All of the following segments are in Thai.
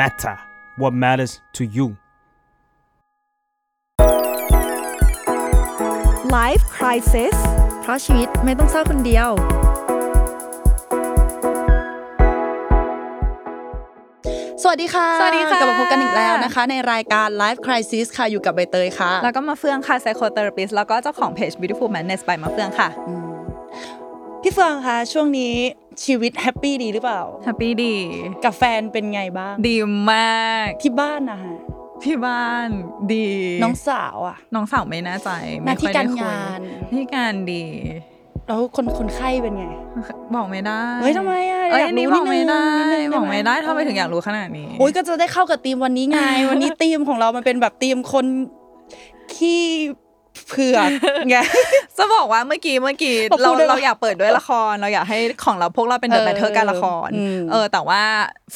matter what matters to you Life Crisis เพราะชีวิตไม่ต้องเศร้าคนเดียว สวัสดีค่ะสวัสดีค่ะ กลับมาพบกันอีกแล้วนะคะ ในรายการ Life Crisis ค่ะ อยู่กับใบเตยค่ะ แล้วก็มาเฟืองค่ะ psychotherapist แล้วก็เจ้าของเพจ beautiful madness by มาเฟืองค่ะ พี่เฟืองคะช่วงนี้ ชีวิตแฮปปี้ดีหรือเปล่า แฮปปี้ดี กับแฟนเป็นไงบ้าง ดีมาก ที่บ้านนะฮะ ที่บ้านดี น้องสาวอะ น้องสาวไม่แน่ใจหน้าที่ไม่ค่อยได้การคุยงานหน้าที่การดี แล้วคนคนไข้เป็นไง บอกไม่ได้ เฮ้ยทำไมอะเอ้ยอยากรู้นี่บอกไม่ได้นิดนึงนิดนึงบอกไม่ได้ได้ไหมทำไมถึงอยากรู้ขนาดนี้โอ้ยก็จะได้เข้ากับธีมวันนี้ไง วันนี้ธีมของเรามันเป็นแบบธีมคนขี้ เผือกไงจะบอกว่าเมื่อกี้เมื่อกี้เอาพูเราดได้ปะเราอยากเปิดด้วยละคร เราอยากให้ของเราพวกเราเป็นเดอะเออแมทเทอร์การละครอืมเออ แต่ว่า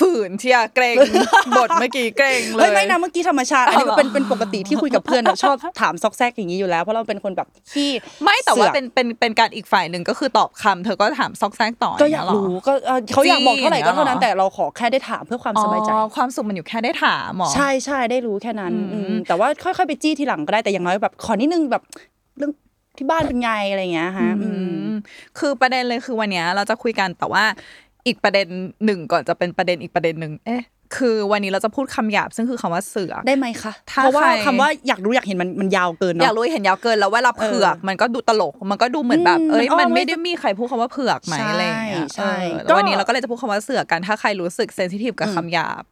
ฝืนเชียร์เกรงบทเมื่อกี้เกรงเลเฮ้ยยไม่นะเมื่อกี้ธรรมชาติอันนี้เอาเหรอเป็นเป็นปกติที่คุยกับเพื่อนอะชอบถามซอกแซกอย่างนี้อยู่แล้วเพราะเราเป็นคนแบบขี้ไม่แต่ว่าสือกเป็นเป็นเป็นการอีกฝ่ายหนึ่งก็คือตอบคำเธอก็ถามซอกแซกต่อก็อยากงเงี้เหรู้ก็เอ่อเขาอยากบอกเท่าไหร่ก็เท่านั้นจริงเหรอแต่เราขอแค่ได้ถามเพื่อความสบายใจอ๋อความสุขมันอยู่แค่ได้ถามหมอใช่ใช่ได้รู้แค่นั้นอืมอืมแต่ว่าค่อยๆไปจี้ทีหลังก็ได้แต่อย่างน้อยแบบขอนิดนึงแบบเรื่องที่บ้านเป็นไงอะไรอย่างเงี้ยฮะอืมอืมคือประเด็นเลยคือวันเนี้ยเราจะคุยกันแต่ว่าอีกประเด็นหนึ่งก่อนจะเป็นประเด็นอีกประเด็นหนึ่งเอ๊ะคือวันนี้เราจะพูดคำหยาบซึ่งคือคำว่าเสือกได้ไหมคะถ้าเพราะว่าใครคำว่าอยากรู้อยากเห็นมันมันยาวเกินอเนาะยากรู้เห็นยาวเกินแล้วเวลาเผือกมันก็ดูตลกมันก็ดูเหมือนแบบอืมเอ้ยมันอ้อมมันไม่ไว้ได้มีใครพูดคำว่าเผือกไหมใช่อะไรอย่างเงี้ยใช่เออก็แล้ววันนี้เราก็เลยจะพูดคำว่าเสือกกันถ้าใครรู้สึกเซนซิทีฟกับคำหยาบ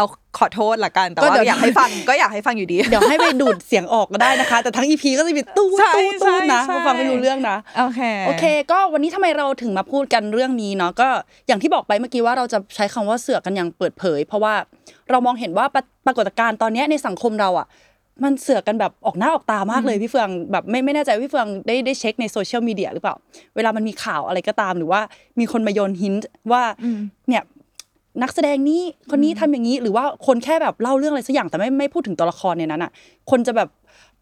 เราขอโทษละกันแต่ก็ว่าเดี๋ยวอยากให้ฟังก็อยากให้ฟังอยู่ดี เดี๋ยวให้ไดูดเสียงออกก็ได้นะคะ แต่ทั้ง EP ก็จะมีตู้ใช่ตู้ใช่ตู้นะใช่ผู้ฟังไม่รู้เรื่องนะโอเคโอเค ก็วันนี้ทำไมเราถึงมาพูดกันเรื่องนี้เนาะก็อย่างที่บอกไปเมื่อกี้ว่าเราจะใช้คำว่าเสือกกันอย่างเปิดเผย เพราะว่าเรามองเห็นว่าปรปรากฏการณ์ตอนเนี้ยในสังคมเราอะมันเสือกกันแบบออกหน้าออกตามากเลยพี่เฟืองแบบไม่ไม่แน่ใจว่าพี่เฟืองได้ได้เช็คในโซเชียลมีเดียหรือเปล่า เวลามันมีข่าวอะไรก็ตามหรือว่ามีคนมาโยนหินว่าเนี่ย นักแสดงนี้คนนี้ทำอย่างนี้หรือว่าคนแค่แบบเล่าเรื่องอะไรสักอย่างแต่ไม่ไม่พูดถึงตัวละครในนั้นอะ คนจะแบบ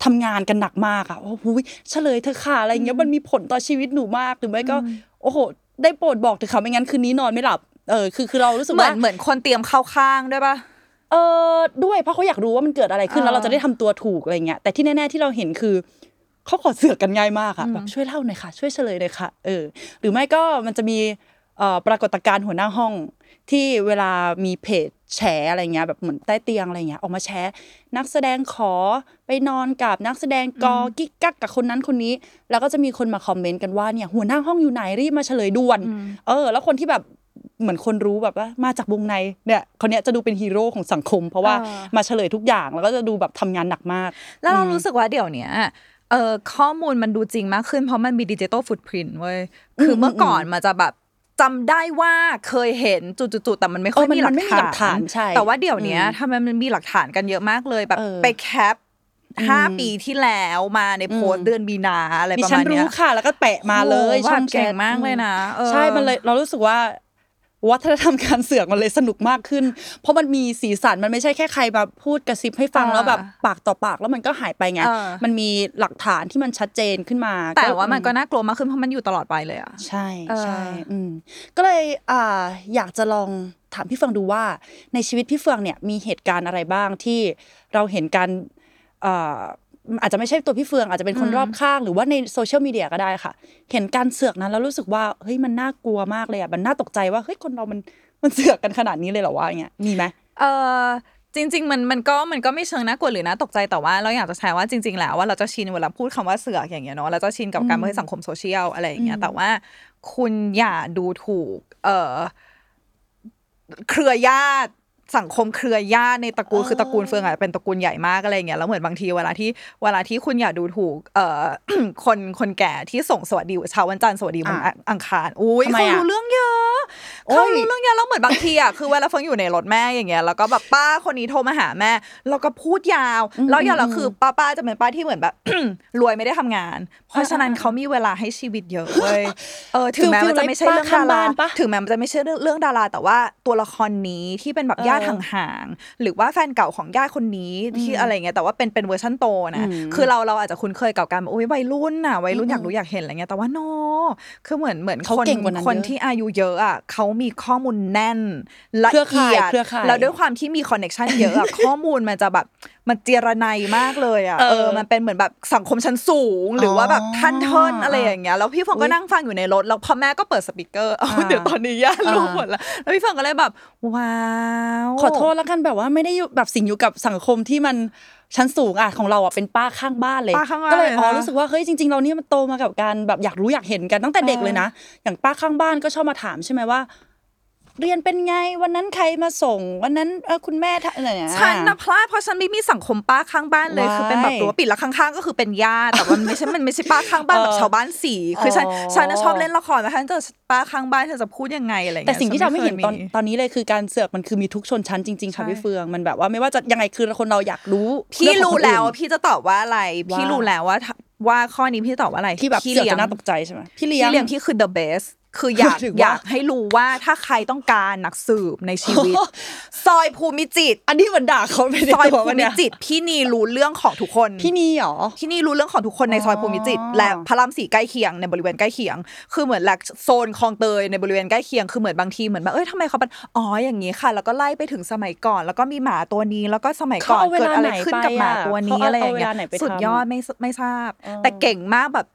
ทำงานกันหนักมากอะโอ้โหเฉลยเธอะค่ะอะไรอย่างเงี้ยมันมีผลต่อชีวิตหนูมากหรือไม่ก็ โอ้โห ได้โปรดบอกเถอะค่ะไม่งั้นคืนนี้นอนไม่หลับเออคือคือเรารู้สึกเหมือว่านเหมือนคนเตรียมเข้าข้างด้วยปะเออด้วยเพราะเขาอยากรู้ว่ามันเกิดอะไรขึ้นอ่าแล้วเราจะได้ทำตัวถูกอะไรเงี้ยแต่ที่แน่ๆที่เราเห็นคือเขาขอเสือกกันง่ายมากอะแบบช่วยเล่าหน่อยค่ะ ช่วยเฉลยหน่อยค่ะเออหรือไม่ก็มันจะมีเอ่อปรากฏการณ์หัวหน้าห้อง ที่เวลามีเพจแฉอะไรเงี้ยแบบเหมือนใต้เตียงอะไรเงี้ยออกมาแชร์นักแสดงขอไปนอนกับนักแสดงกอกิ๊กกักกับคนนั้นคนนี้ แล้วก็จะมีคนมาคอมเมนต์กันว่าเนี่ยหัวหน้าห้องอยู่ไหนรีบมาเฉลยด่วนเออ แล้วคนที่แบบเหมือนคนรู้แบบว่ามาจากวงในเนี่ยคนเนี้ยจะดูเป็นฮีโร่ของสังคม เพราะว่าอ่ามาเฉลยทุกอย่างแล้วก็จะดูแบบทำงานหนักมาก แล้วเรารู้สึกว่าเดี๋ยวเนี้ยเออข้อมูลมันดูจริงมากขึ้นเพราะมันมีดิจิตอลฟุตพิ i นเว้ยคือเมื่อก่อนมันจะแบบ จำได้ว่าเคยเห็นจุดๆๆแต่มันไม่ค่อยเออมันมีหลัมันกไม่มีหลักฐาฐานนใช่แต่ว่าเดี๋ยวเนี้ยอืมทำไมมันมีหลักฐานกันเยอะมากเลยแบบเออไปแคปห้าปีที่แล้วมาในโพสต์เดือนมีนาอะไรดิประฉัมานณเนี้รู้ยค่ะ แล้วก็แปะมาเลยโอ้โหช่องแบบเก่งมากเลยนะเออใช่มันเลยเรารู้สึกว่า วัฒนธรรมการเสือกมันเลยสนุกมากขึ้น เพราะมันมีสีสันมันไม่ใช่แค่ใครมาพูดกระซิบให้ฟังอ่าแล้วแบบปากต่อปากแล้วมันก็หายไปไงเออมันมีหลักฐานที่มันชัดเจนขึ้นมา แต่ว่ามันก็น่ากลัวมากขึ้นเพราะมันอยู่ตลอดไปเลยอะใช่เออใช่อืมก็เลยอ่าอยากจะลองถามพี่เฟืองดูว่า ในชีวิตพี่เฟืองเนี่ยมีเหตุการณ์อะไรบ้างที่เราเห็นการอ่า อาจจะไม่ใช่ตัวพี่เฟืองอาจจะเป็นคนรอบข้างหรือว่าในโซเชียลมีเดียก็ได้ค่ะ เห็นการเสือกนั้นแล้วรู้สึกว่าเฮ้ยมันน่ากลัวมากเลยอะมันน่าตกใจว่าเฮ้ยคนเรามันมันเสือกกันขนาดนี้เลยเหรอวะอย่างเงี้ยมีไหมเออจริง ๆ มันมันก็มันก็ไม่เชิงน่ากลัวหรือน่าตกใจแต่ว่าเราอยากจะแชร์ว่าจริง ๆ แล้วว่าเราจะชินเวลาพูดคำว่าเสือกอย่างเงี้ยเนาะเราจะชินกับการเมืองสังคมโซเชียลอะไรอย่างเงี้ยแต่ว่าคุณอย่าดูถูก เออเครือญาติ สังคมเครือญาติในตระกูลคือตระกูลเฟืองอะเป็นตระกูลใหญ่มากอะไรอย่างเงี้ยแล้วเหมือนบางทีเวลาที่เวลาที่คุณอย่าดูถูกเอ่อคนคนแก่ที่ส่งสวัสดีเช้าวันจันทร์สวัสดีวันอะอังคารอุ้ยทำไมเขาอะรู้เรื่องเยอะโอ้ยเขารู้เรื่องเยอะแล้วเหมือนบางทีอะคือเวลาเฟืองอยู่ในรถแม่อย่างเงี้ยแล้วก็แบบป้าคนนี้โทรมาหาแม่แล้วก็พูดยาว แล้วอย่างเราคือป้าป้าจะเป็นป้าที่เหมือนแบบรวยไม่ได้ทำงาน เพราะฉะนั้นเขามีเวลาให้ชีวิตเยอะเว้ยเออถึงแม้มันจะไม่ใช่เรื่องดาฟิลไลค์ป้าข้างราบ้านปะถึงแม้มันจะไม่ใช่เรื่องเรื่องดาราแต่ว่าตัวละครนี้ที่เป็นแบบญาติห่างๆหรือว่าแฟนเก่าของญาติคนนี้ที่อะไรเงี้ยแต่ว่าเป็นเป็นเวอร์ชันโตนะคือเราเราอาจจะคุ้นเคยกับการแบบโอ้ยวัยรุ่นน่ะวัยรุ่นอยากรู้อยากเห็นอะไรเงี้ยแต่ว่า noคือเหมือนเหมือนเขาคนเก่งกว่านั้นคนเยอะที่อายุเยอะอะเขามีข้อมูลแน่นละเครือข่ายเอะเครือข่ายแล้วด้วยความที่มี connection เยอะอะข้อมูลมันจะแบบ มันเจียระไนมากเลยอะเออเออมันเป็นเหมือนแบบสังคมชั้นสูง หรือว่าแบบท่านเทินอะไรอย่างเงี้ยแล้วพี่เฟืองก็นั่งฟังอยู่ในรถแล้วพอแม่ก็เปิด speaker เอาเดี๋ยวตอนนี้ย่ารู้หมดแล้วแล้วพี่เฟืองก็เลยแบบ ว้าวขอโทษแล้วกันแบบว่าไม่ได้อยู่แบบสิ่งอยู่กับสังคมที่มันชั้นสูงอะของเราอะเป็นป้าข้างบ้านเลยป้าข้างบ้านก็เลยเลยอ๋อนะรู้สึกว่าเฮ้ยจริง ๆ เราเนี่ยมันโตมากับการแบบอยากรู้อยากเห็นกันตั้งแต่เด็กเลยนะ อย่างป้าข้างบ้านก็ชอบมาถามใช่ไหมว่า เรียนเป็นไงวันนั้นใครมาส่ง วันนั้นเออคุณแม่ทำอะไรเนี่ย ฉันนะพลาดเพราะฉันไม่มีสังคมป้าข้างบ้านเลยว้ายคือเป็นแบบรั้วปิดแล้วข้างๆ ก็คือเป็นญาติแต่ว่ามันไม่ใช่มันไม่ใช่ป้าข้างบ้านเออแบบชาวบ้านสี่คือฉันอ๋อฉันน่ะชอบเล่นละครแต่ฉันเจอป้าข้างบ้านเธอจะพูดยังไงอะไรอย่างแต่เงี้ยสิ่งที่ฉัทำให้เห็นตอนคยมีตอนนี้เลยคือการเสือกมันคือมีทุกชนชั้นจริงๆค่ะใช่พี่เฟืองมันแบบว่าไม่ว่าจะยังไงคือคนเราอยากรู้ พี่เองของรู้คนอื่นแล้วว่าพี่จะตอบว่าอะไรว่าพี่รู้แล้วว่าว่าข้อนี้พี่จะตอบว่าอะไรที่แบบพี่เสือกเลี้ยงจะน่าตกใจใช่ไหมพี่เลี้พี่ยงเลี้ยงพี่คือ the best คืออยากถือว่าอยากให้รู้ว่าถ้าใครต้องการนักสืบในชีวิต ซอยภูมิจิตรอันนี้เหมือนด่าเขาไปในซอยตัวภูวะมิเนี่ยจิตรพี่นีรู้เรื่องของทุกคนพี่นีเหรอที่นี่รู้เรื่องของทุกคนในซอยภูมิจิตรอ๋อและพระรามสี่ใกล้เคียงในบริเวณใกล้เคียง คือเหมือนหลักโซนคลองเตยในบริเวณใกล้เคียงคือเหมือนบางทีเหมือนแบบเอ้ยทำไมเขาเป็นอ๋ออย่างนี้ค่ะ แล้วก็ไล่ไปถึงสมัยก่อน แล้วก็มีหมาตัวนี้แล้วก็สมัยก่อนเขาเอาเวเกิดลาอะไรไหนขึ้นกับหมาไปอะตัวนี้เขาเอาอะไรอย่างเงี้เอาเวลาไหนไปยสุดทำยอดอะไม่ไม่ทราบอ๋อแต่เก่งมากแบบ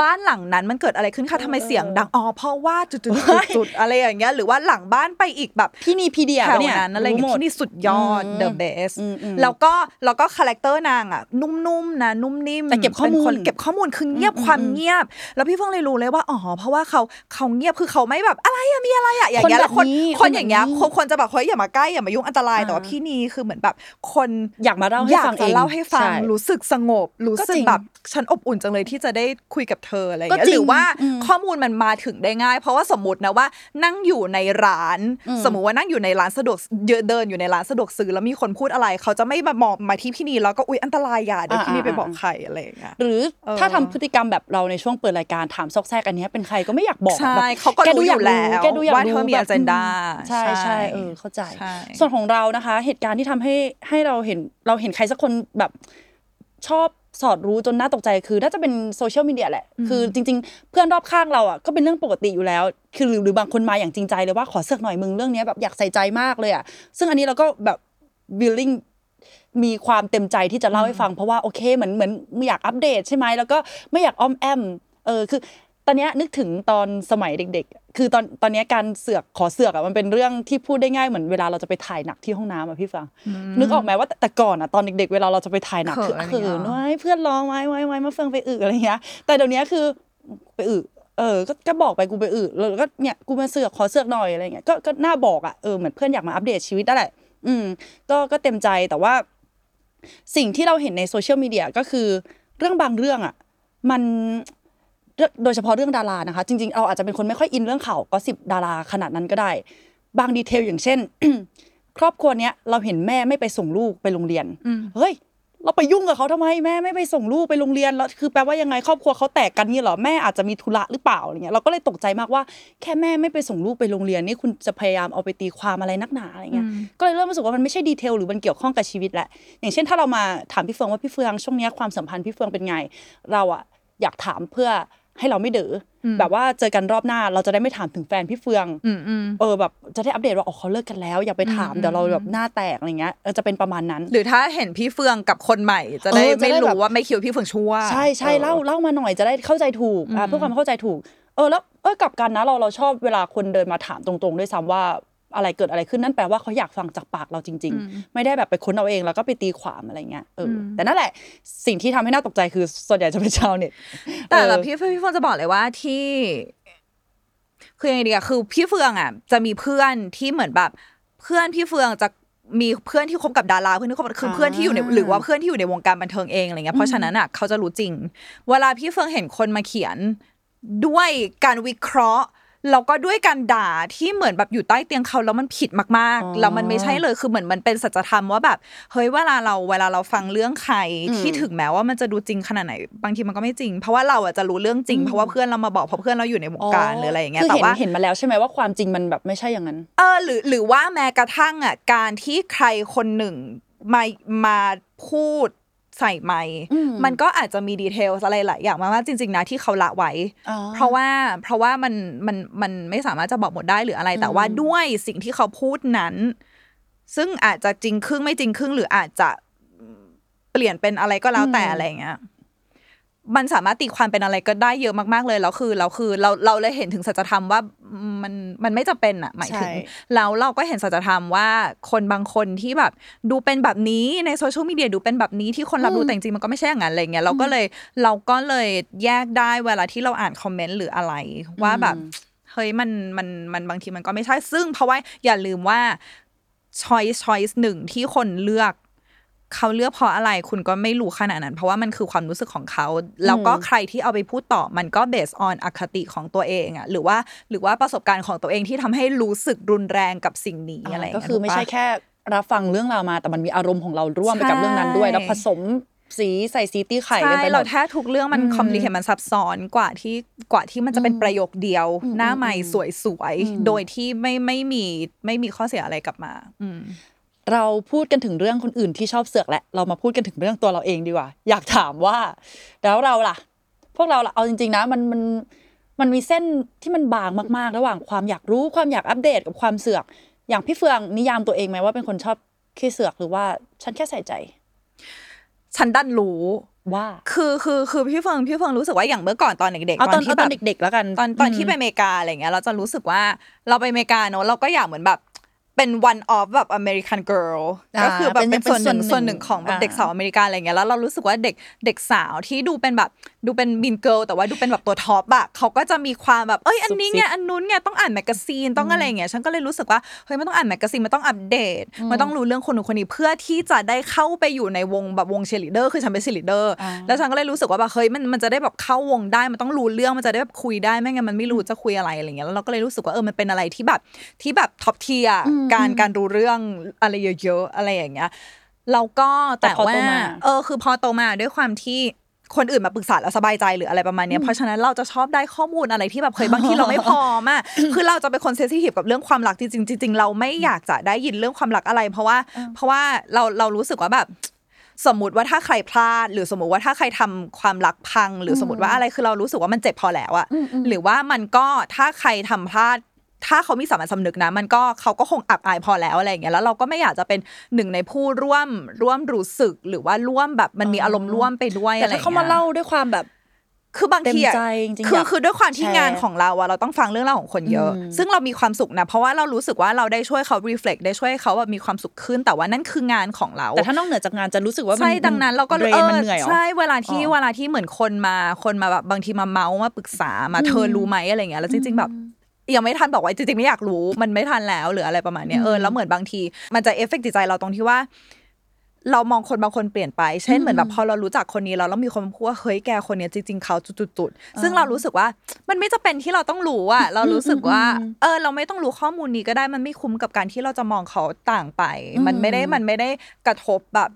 บ้านหลังนั้นมันเกิดอะไรขึ้นคะทำไมเสียงดังอ๋อเพราะว่าจุดๆจุดๆอะไรอย่างเงี้ยหรือว่าหลังบ้านไปอีกแบบพี่นีพีเดียแถวเนี่ยนั้นอะไรอย่างเงี้ยหมดที่นี่สุดยอดอืม the best อืมอืมแล้วก็แล้วก็ character นางอะนุ่มๆนะนุ่มนิ่มแต่เก็บข้อมูลป็นคนเก็บข้อมูลคือเงียบอืมความอืมเงียบ แล้วพี่เฟืองเลยรู้เลยว่าอ๋อเพราะว่าเขาเขาเงียบคือเขาไม่แบบอะไรอะมีอะไรอะอย่างเงี้ยคนแบบแล้วคนนี้คนอย่างเงี้ยคนแบบนี้คนคนจะแบบเฮ้ยอย่ามาใกล้อย่ามายุ่งอันตรายอ่าแต่ว่าพี่นี่คือเหมือนแบบคนอยากมาเล่าให้อยากฟังจะเองเล่าให้ฟังใช่รู้สึกสงบรู้สึกก็จริงแบบฉันอบอุ่นจังเลยที่จะได้คุยกับเธออะไรอย่างก็เงี้ยจริงหรือว่าอืมข้อมูลมันมาถึงได้ง่าย เพราะว่าสมมตินะว่านั่งอยู่ในร้านอืมสมมุติว่านั่งอยู่ในร้านสะดวกเดินอยู่ในร้านสะดวกซื้อแล้วมีคนพูดอะไร เขาจะไม่มามองมาที่พี่นีแล้วก็อุ๊ยอันตรายอย่าเดี๋ยวพี่นีไปบอกใครอะไรอย่างเงี้ยหรือเออถ้าทำพฤติกรรมแบบเราในช่วงเปิดรายการถามซอกแซกอันเนี้ยเป็นใครก็ไม่อยากบอกใช่แบบเขาก็แกดูรู้อยากอยู่แล้วแกดูอยากว่าเธอมีแบบ agenda ใช่ใช่ใช่เออเข้าใจใช่ส่วนของเรานะคะ เหตุการณ์ที่ทำให้ให้เราเห็นเราเห็นใครสักคนแบบชอบ สอดรู้จนน่าตกใจคือน่าจะเป็นโซเชียลมีเดียแหละ คือจริง ๆ เพื่อนรอบข้างเราอะก็เป็นเรื่องปกติอยู่แล้ว คือหรือหรือบางคนมาอย่างจริงใจเลยว่าขอเสือกหน่อยมึงเรื่องเนี้ยแบบอยากใส่ใจมากเลยอะซึ่งอันนี้เราก็แบบ willing มีความเต็มใจที่จะเล่าให้ฟัง เพราะว่าโอเคเหมือนเหมือนอยากอัปเดตใช่ไหมแล้วก็ไม่อยากอ้อมแอมเออคือ ตอนเนี้ยนึกถึงตอนสมัยเด็กๆ คือตอนตอนเนี้ยการเสือกขอเสือกอะมันเป็นเรื่องที่พูดได้ง่ายเหมือนเวลาเราจะไปถ่ายหนักที่ห้องน้ำอะพี่ฟังนึกออกไหมว่าแต่แต่ก่อนอะตอนเด็ก ๆ เวลาเราจะไปถ่ายหนักคือเขิคือนอะไรเงี้ยเขินไว้เพื่อนร้องไว้ไว้ไว้มาเฟืองไปอึอะไรเงี้ยแต่เดี๋ยวนี้คือไปอึเออก็ก็บอกไปกูไปอึแล้วก็เนี่ยกูมาเสือกขอเสือกหน่อยอะไรเงี้ยก็ก็น่าบอกอะเออเหมือนเพื่อนอยากมาอัปเดตชีวิตนั่นแหละอืมก็ก็เต็มใจแต่ว่า สิ่งที่เราเห็นในโซเชียลมีเดียก็คือเรื่องบางเรื่องอะมันเรื่อง โดยเฉพาะเรื่องดารานะคะ จริงๆ เราอาจจะเป็นคนไม่ค่อยอินเรื่องข่าว gossip ดาราขนาดนั้นก็ได้ บางดีเทลอย่างเช่น ครอบครัวเนี้ยเราเห็นแม่ไม่ไปส่งลูกไปโรงเรียนเฮ้ยเราไปยุ่งกับเขาทำไมแม่ไม่ไปส่งลูกไปโรงเรียนแล้วคือแปลว่ายังไงครอบครัวเขาแตกกันนี่เหรอแม่อาจจะมีธุระหรือเปล่าอะไรเงี้ยเราก็เลยตกใจมากว่าแค่แม่ไม่ไปส่งลูกไปโรงเรียนนี่คุณจะพยายามเอาไปตีความอะไรนักหนาอะไรเงี้ยก็เลยเริ่มรู้สึกว่ามันไม่ใช่ดีเทลหรือมันเกี่ยวข้องกับชีวิตแหละอย่างเช่นถ้าเรามาถามพี่เฟืองว่าพี่เฟืองช่วงเนี้ยความสัมพันธ์พี่เฟืองเป็นไง เราอะอยากถามเพื่อ ให้เราไม่เดืออแบบว่าเจอกันรอบหน้าเราจะได้ไม่ถามถึงแฟนพี่เฟืองอืมอืมเออแบบจะได้อัปเดตว่าอ๋อเขาเลิกกันแล้ว อย่าไปถามเดี๋ยวเราแบบหน้าแตกอะไรเงี้ยเออจะเป็นประมาณนั้น หรือถ้าเห็นพี่เฟืองกับคนใหม่ จะได้เออจะไม่ได้แบบรู้ว่าไม่คิดว่าพี่เฟืองชั่วใช่ใช่ออเล่าเล่ามาหน่อยจะได้เข้าใจถูกอ่าเพื่อความเข้าใจถูก เออแล้วเออกลับกันนะเราเราชอบเวลาคนเดินมาถามตรงๆด้วยซ้ำว่า อะไรเกิดอะไรขึ้นนั่นแปลว่าเขาอยากฟังจากปากเราจริง ๆ ไม่ได้แบบไปค้นเอาเองแล้วก็ไปตีความอะไรเงี้ยเอออแต่นั่นแหละสิ่งที่ทำให้น่าตกใจคือส่วนใหญ่จะเป็นชาวเน็ตแต่ละเออพี่พี่เฟืองจะบอกเลยว่าที่คือยังไงดีอะคือพี่เฟืองอะจะมีเพื่อนที่เหมือนแบบ เพื่อนพี่เฟืองจะมีเพื่อนที่คบกับดาราเพื่อนที่คบคือเพื่อนที่อยู่ในหรือว่าเพื่อนที่อยู่ในวงการบันเทิงเองอะไรเงี้ยเพราะฉะนั้นอะเขาจะรู้จริง เวลาพี่เฟืองเห็นคนมาเขียนด้วยการวิเคราะห์ แล้วก็ด้วยการด่าที่เหมือนแบบอยู่ใต้เตียงเขาแล้วมันผิดมากอ๋อๆแล้วมันไม่ใช่เลยคือเหมือนมันเป็นสัจธรรมว่าแบบเฮ้ยเวลาเราเวลาเราฟังเรื่องใครที่ถึงแม้ว่ามันจะดูจริงขนาดไหน บางทีมันก็ไม่จริง เพราะว่าเราอะจะรู้เรื่องจริงเพราะว่าเพื่อนเรามาบอกเพราะเพื่อนเราอยู่ในวงการหรืออะไรอย่างเงี้ยคือแต่เห็นว่าเห็นมาแล้วใช่ไหมว่าความจริงมันแบบไม่ใช่อย่างนั้น เออหรือหรือว่าแม้กระทั่งอะการที่ใครคนหนึ่งมามาพูด ใส่ไมค์อืมมันก็อาจจะมีดีเทลอะไรหลายอย่างมากๆจริง ๆ นะที่เขาละไว้อ๋อเพราะว่าเพราะว่ามันมันมันไม่สามารถจะบอกหมดได้หรืออะไร แต่ว่าด้วยสิ่งที่เขาพูดนั้น ซึ่งอาจจะจริงครึ่งไม่จริงครึ่งหรืออาจจะเปลี่ยนเป็นอะไรก็แล้วแต่อืมอะไรอย่างเงี้ย มันสามารถตีความเป็นอะไรก็ได้เยอะมากๆเลยแล้วคือเราคือเราเราเลยเห็นถึงสัจธรรมว่ามันมันไม่จะเป็นอะหมายถึงใช่แล้วเราก็เห็นสัจธรรมว่าคนบางคนที่แบบดูเป็นแบบนี้ในโซเชียลมีเดียดูเป็นแบบนี้ที่คนรับรู้แต่จริงๆมันก็ไม่ใช่อย่างนั้นอะไรเงี้ยเราก็เลยเราก็เลยแยกได้เวลาที่เราอ่านคอมเมนต์หรืออะไรว่าแบบเฮ้ยมันมันมันบางทีมันก็ไม่ใช่ซึ่งเพราะว่าอย่าลืมว่า choice choice หนึ่งที่คนเลือก เขาเลือกเพราะอะไรคุณก็ไม่รู้ขนาดนั้น เพราะว่ามันคือความรู้สึกของเขา แล้วก็ใครที่เอาไปพูดต่อมันก็ based on อคติของตัวเองอะหรือว่าหรือว่าประสบการณ์ของตัวเองที่ทำให้รู้สึกรุนแรงกับสิ่งนี้อะไรอย่างก็เงี้ยคือไม่ใช่ถูปะแค่รับฟังเรื่องราวมาแต่มันมีอารมณ์ของเราร่วมไปกับเรื่องนั้นด้วยใช่แล้วผสมสีใส่สีตีไข่กันใช่ไปหมเราดแทบทุกเรื่องมันคอมพลีเคทมันซับซ้อนกว่าที่กว่าที่มันจะเป็นประโยคเดียว หน้าใหม่สวยๆ โดยที่ไม่ไม่มีไม่มีข้อเสียอะไรกลับมา อืม เราพูดกันถึงเรื่องคนอื่นที่ชอบเสือกแหละเรามาพูดกันถึงเรื่องตัวเราเองดีกว่า อยากถามว่า แล้วเราล่ะ พวกเราล่ะเอาจริง ๆ นะ มันมันมันมีเส้นที่มันบางมากๆ ระหว่างความอยากรู้ความอยากอัปเดตกับความเสือก อย่างพี่เฟืองนิยามตัวเองไหมว่าเป็นคนชอบขี้เสือกหรือว่าฉันแค่ใส่ใจ ฉันดันรู้ว่า คือคือคือพี่เฟืองพี่เฟืองรู้สึกว่าอย่างเมื่อก่อนตอนเด็กๆเอาตอนที่เอาตอนเด็กๆแล้วกันตอนตอนอืมที่ไปอเมริกาอะไรเงี้ยเราจะรู้สึกว่าเราไปอเมริกาเนอะเราก็อยากเหมือนแบบ เป็น one of แบบ American girl อ่าก็คือแบบเป็นเป็นส่วนหนึ่งเป็นส่วนหนึ่นึ่งของแบบอ่าเด็กสาวอเมริกันอะไรเงี้ยแล้วเรารู้สึกว่าเด็กเด็กสาวที่ดูเป็นแบบ ดูเป็น mean girl แต่ว่าดูเป็นแบบตัวท็อปอะเขาก็จะมีความแบบเอ้ยอันนี้ไงอันนู้นไงต้องอ่าน magazine ต้องอะไรอย่างเงี้ยฉันก็เลยรู้สึกว่าเฮ้ยมันต้องอ่าน magazine มันต้องอัปเดตมันต้องรู้เรื่องคนนู้นคนนี้เพื่อที่จะได้เข้าไปอยู่ในวงแบบวงเชียร์ลีดเดอร์คือฉันเป็นเชียร์ลีดเดอร์อ่าแล้วฉันก็เลยรู้สึกว่าแบบเฮ้ยมันมันจะได้แบบเข้าวงได้มันต้องรู้เรื่องมันจะได้แบบคุยได้ไม่งั้นมันไม่รู้จะคุยอะไรอะไรเงี้ยแล้วเราก็เลยรู้สึกว่าเออมันเป็นอะไรที่แบบที่แบบ top tier การการรู้เรื่องอะไรเยอะๆอะไรอย่างเงี้ยแล้วก็แต่แต่พอว่าโตมาเออคือพอโตมาด้วยความที่ คนอื่นมาปรึกษาแล้วสบายใจหรืออะไรประมาณเนี้ยเพราะฉะนั้นเราจะชอบได้ข้อมูลอะไรที่แบบเฮ้ยบางทีเราไม่พร้อมอะคือเราจะเป็นคนเซนซิทีฟกับเรื่องความรักจริงๆจริงๆเราไม่อยากจะได้ยินเรื่องความรักอะไร เพราะว่าเพราะว่าเราเรารู้สึกว่าแบบสมมติว่าถ้าใครพลาด หรือสมมติว่าถ้าใครทำความรักพัง หรือสมมติว่าอะไรคือเรารู้สึกว่ามันเจ็บพอแล้วอะหรือว่ามันก็ถ้าใครทำพลาด ถ้าเขามีสามัญสำนึกนะ มันก็เขาก็คงอับอายพอแล้วอะไรอย่างเงี้ยแล้วเราก็ไม่อยากจะเป็นหนึ่งในผู้ร่วมร่วมรู้สึกหรือว่าร่วมแบบมันมีอารมณ์ร่วมไปด้วยแต่อะไรอถ้าย่างเขามาเงี้ยเล่าด้วยความแบบคือบางทีอะเต็มใจจริงๆคืออยากคือด้วยความที่แชร์งานของเราอะเราต้องฟังเรื่องราวของคนเยอะอืมซึ่งเรามีความสุขนะ เพราะว่าเรารู้สึกว่าเราได้ช่วยเขา reflect ได้ช่วยเขาแบบมีความสุขขึ้น แต่ว่านั่นคืองานของเรา แต่ถ้านอกเหนือจากงานจะรู้สึกว่ามันใช่ดังนั้นเราก็ drain อะมันอเหนื่อยเหรอใช่เวลาที่อ๋อเวลาที่เหมือนคนมาคนมาแบบบางทีมาเมาส์มาปรึกษามาเธอรู้ไหมอะไรเงี้ยแล้วจริง ๆแบบ ยังไม่ทันบอกว่าจริงๆไม่อยากรู้ มันไม่ทันแล้วหรืออะไรประมาณเนี้ยเออแล้วเหมือนบางที มันจะเอฟเฟกต์จิตใจเราตรงที่ว่า เรามองคนบางคนเปลี่ยนไปเช่นเหมือนแบบพอเรารู้จักคนนี้แล้วแล้วมีคนมาพูดว่าเฮ้ยแกคนเนี้ยจริง ๆเขาจุดๆๆซึ่งเรารู้สึกว่า มันไม่จะเป็นที่เราต้องรู้อะเรารู้สึกว่า เออ เราไม่ต้องรู้ข้อมูลนี้ก็ได้มันไม่คุ้มกับการที่เราจะมองเขาต่างไป มันไม่ได้มันไม่ได้กระทบแบบ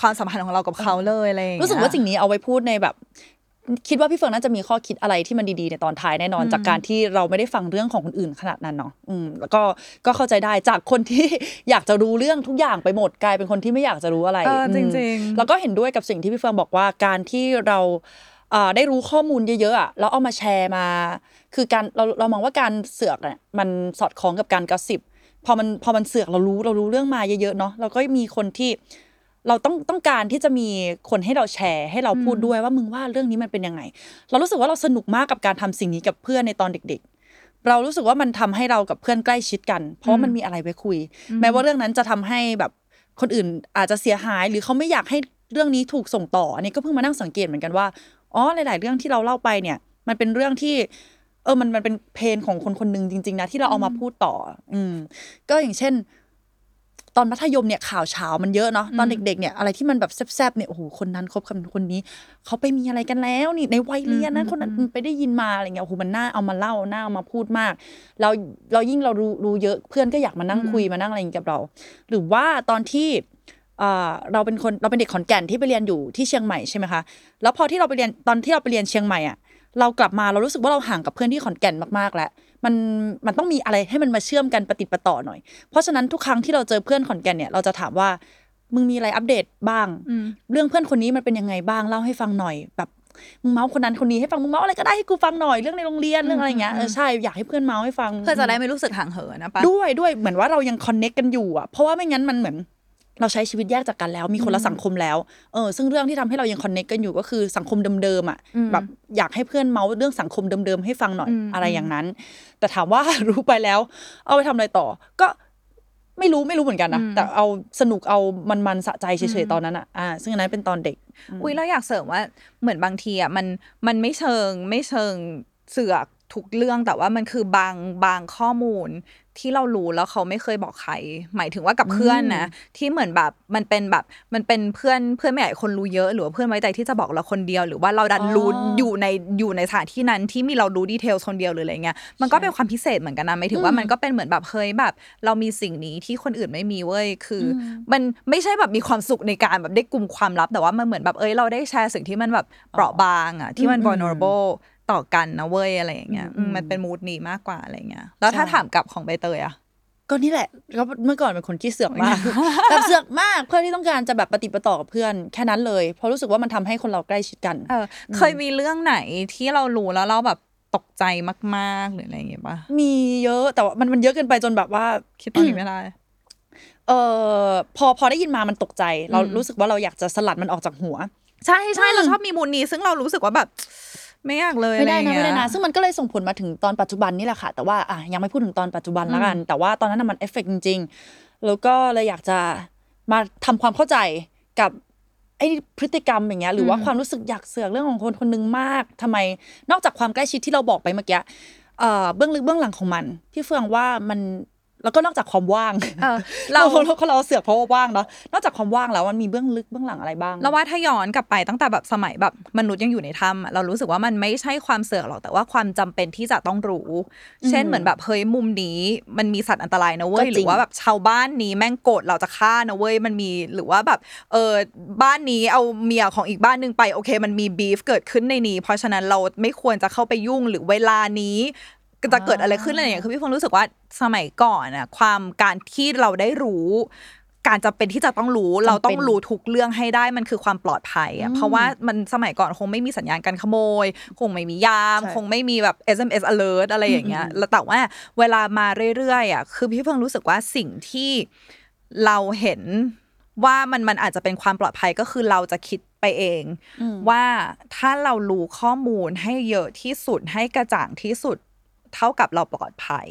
ความสัมพันธ์ของเรากับเขาเลยอะไรอย่างเงี้ยรู้สึกว่าสิ่งนี้เอาไว้พูดในแบบ คิดว่าพี่เฟิร์นน่าจะมีข้อคิดอะไรที่มันดีๆในตอนท้ายแน่นอนจากการที่เราไม่ได้ฟังเรื่องของคนอื่นขนาดนั้นเนาะอืมแล้วก็ก็เข้าใจได้จากคนที่อยากจะรู้เรื่องทุกอย่างไปหมดกลายเป็นคนที่ไม่อยากจะรู้อะไรเออจอืมริงๆแล้วก็เห็นด้วยกับสิ่งที่พี่เฟิร์นบอกว่าการที่เราอ่าได้รู้ข้อมูลเยอะๆอะแล้วเอามาแชร์มา คือการเราเรามองว่าการเสือกเนี่ยมันสอดคล้องกับการกระสิบพอมันพอมันเสือกเรารู้เรารู้เรื่องมาเยอะๆเนาะเราก็มีคนที่ เราต้องต้องการที่จะมีคนให้เราแชร์ให้เราพูดด้วยว่ามึงว่าเรื่องนี้มันเป็นยังไง เรารู้สึกว่าเราสนุกมากกับการทำสิ่งนี้กับเพื่อนในตอนเด็ก ๆ เรารู้สึกว่ามันทำให้เรากับเพื่อนใกล้ชิดกัน เพราะว่ามันมีอะไรไว้คุย แม้ว่าเรื่องนั้นจะทำให้แบบคนอื่นอาจจะเสียหายหรือเขาไม่อยากให้เรื่องนี้ถูกส่งต่ออันนี้ก็เพิ่งมานั่งสังเกตเหมือนกันว่าอ๋อหลาย ๆ เรื่องที่เราเล่าไปเนี่ย มันเป็นเรื่องที่ เออมันมันเป็นเพนของคนคนหนึ่งจริง ๆ นะที่เราเอามาพูดต่อ อืม ก็อย่างเช่น ตอนมัธยมเนี่ยข่าวเช้ามันเยอะเนาะตอนเด็กๆเนี่ยอะไรที่มันแบบแซบๆเนี่ยโอ้โหคนนั้นคบกับคนนี้เขาไปมีอะไรกันแล้วนี่ในวัยเรียนนะคนนั้นไปได้ยินมาอะไรเงี้ยโอ้โหมันน่าเอามาเล่าน่าเอามาพูดมากเราเรายิ่งเรารู้รู้เยอะเพื่อนก็อยากมานั่งคุยมานั่งอะไรอย่างเงี้ยกับเรา หรือว่าตอนที่อ่าเราเป็นคนเราเป็นเด็กขอนแก่นที่ไปเรียนอยู่ที่เชียงใหม่ใช่ไหมคะแล้วพอที่เราไปเรียนตอนที่เราไปเรียนเชียงใหม่อะ เรากลับมาเรารู้สึกว่าเราห่างกับเพื่อนที่ขอนแก่นมากๆแล้วมันมันต้องมีอะไรให้มันมาเชื่อมกันปฏิดประต่อหน่อย เพราะฉะนั้นทุกครั้งที่เราเจอเพื่อนขอนแก่นเนี่ยเราจะถามว่ามึงมีอะไรอัปเดตบ้างอืมเรื่องเพื่อนคนนี้มันเป็นยังไงบ้างเล่าให้ฟังหน่อยแบบมึงเมาส์คนนั้นคนนี้ให้ฟังมึงเมาส์อะไรก็ได้ให้กูฟังหน่อยเรื่องในโรงเรียนเรื่องอะไรเงี้ยเออใช่อยากให้เพื่อนเมาส์ให้ฟัง เพื่อจะได้ไม่รู้สึกห่างเหินนะปะด้วยด้วยเหมือนว่าเรายัง connect กันอยู่อะเพราะว่าไม่งั้นมันเหมือน เราใช้ชีวิตแยกจากกันแล้ว มีคนละสังคมแล้วเออซึ่งเรื่องที่ทำให้เรายัง connect กันอยู่ก็คือสังคมเดิมๆอะอืมแบบอยากให้เพื่อนเมาส์เรื่องสังคมเดิมๆให้ฟังหน่อยอืมอะไรอย่างนั้น แต่ถามว่ารู้ไปแล้ว เอาไปทำอะไรต่อ ก็ไม่รู้ไม่รู้เหมือนกันนะแต่เอาสนุกเอามันๆสะใจเฉยๆตอนนั้นอะอ่าซึ่งอันนั้นเป็นตอนเด็ก อุ้ยเราอยากเสริมว่าเหมือนบางทีอะมันมันไม่เชิงไม่เชิงเสือกทุกเรื่องแต่ว่ามันคือบางบางข้อมูล ที่เรารู้แล้วเขาไม่เคยบอกใคร หมายถึงว่ากับเพื่อนนะที่เหมือนแบบมันเป็นแบบมันเป็นเพื่อนเพื่อนไม่อยากให้คนรู้เยอะ หรือว่าเพื่อนไว้ใจที่จะบอกเราคนเดียว หรือว่าเราดันรู้อ๋ออยู่ในอยู่ในสถานที่นั้นที่มีเรารู้ดีเทลคนเดียวหรืออะไรเงี้ยมันก็เป็นความพิเศษเหมือนกันนะหมายถึงว่ามันก็เป็นเหมือนแบบเฮ้ยแบบ เรามีสิ่งนี้ที่คนอื่นไม่มีเว้ยคืออมันไม่ใช่แบบมีความสุขในการแบบได้กลุ่มความลับ แต่ว่ามันเหมือนแบบเอ้ยเราได้แชร์สิ่งที่มันแบบเปราะบางอะที่มันอืม vulnerable ต่อกันนะเว้ยอะไรอย่างเงี้ยอืมอืมมันเป็นมูดนี้มากกว่าอะไรเงี้ยแล้วถ้าใช่ถามกลับของใบเตยอะก็นี่แหละก็เมื่อก่อนเป็นคนขี้เสือกมากแบบเสือกมากเพื่อที่ต้องการจะแบบปฏิปต่อกับเพื่อนแค่นั้นเลย เพราะรู้สึกว่ามันทำให้คนเราใกล้ชิดกันเออเคยมีเรื่องไหนที่เรารู้แล้วเราแบบตกใจมากๆหรืออะไรอย่างเงี้ยป่ะมีเยอะแต่ว่ามันมันเยอะเกินไปจนแบบว่าคิดตอนนี้ไม่ได้เออพอพอได้ยินมามันตกใจ เราอืมรู้สึกว่าเราอยากจะสลัดมันออกจากหัว ใช่ใช่เราชอบมีมูลนี้ซึ่งเรารู้สึกว่าแบบ ไม่อยากเลยไม่ได้อนะรอย่างไม่เงี้ยได้นะ ซึ่งมันก็เลยส่งผลมาถึงตอนปัจจุบันนี่แหละค่ะ แต่ว่าอะยังไม่พูดถึงตอนปัจจุบันแล้วกัน แต่ว่าตอนนั้นนะมันเอฟเฟกจริงๆ แล้วก็เลยอยากจะมาทำความเข้าใจกับไอ้พฤติกรรมอย่างเงี้ยหรือว่าความรู้สึกอยากเสือกเรื่องของคนคนหนึงมากทำไมนอกจากความใกล้ชิดที่เราบอกไปเมื่อกี้เอ่อเบื้องลึกเบื้องหลังของมัน พี่เฟืองว่ามัน แล้วก็นอกจากความว่างเออเราเราเราเราเสือกเพราะว่าว่างเนาะนอกจากความว่างแล้วมันมีเบื้องลึกเบื้องหลังอะไรบ้างเราว่าถ้าย้อนกลับไปตั้งแต่แบบสมัยแบบมนุษย์ยังอยู่ในถ้ำอะเรารู้สึกว่ามันไม่ใช่ความเสือกหรอกแต่ว่าความจำเป็นที่จะต้องรู้ เช่นเหมือนแบบเฮ้ยมุมนี้มันมีสัตว์อันตรายนะเว้ยก็จริงหรือว่าแบบชาวบ้านนี้แม่งโกรธเราจะฆ่านะเว้ยมันมีหรือว่าแบบเออบ้านนี้เอาเมียของอีกบ้านหนึงไปโอเค มันมีบีฟเกิดขึ้นในนี้ เพราะฉะนั้นเราไม่ควรจะเข้าไปยุ่งหรือเวลานี้ จะเกิดอะไรขึ้นอะไรอย่างเงี้ยคือพี่ฟงรู้สึกว่าสมัยก่อนอะความการที่เราได้รู้ การจำเป็นที่จะต้องรู้เราต้องรู้ทุกเรื่องให้ได้มันคือความปลอดภัยอะเพราะว่ามันสมัยก่อนคงไม่มีสัญญาณการขโมย คงไม่มียามใช่คงไม่มีแบบ SMS alert อะไรอย่างเงี้ยแล้วแต่ว่าเวลามาเรื่อยๆอะคือพี่เพิ่งรู้สึกว่าสิ่งที่เราเห็นว่ามันมันอาจจะเป็นความปลอดภัยก็คือเราจะคิดไปเอง ว่าถ้าเรารู้ข้อมูลให้เยอะที่สุดให้กระจ่างที่สุด เท่ากับเราปลอดภัย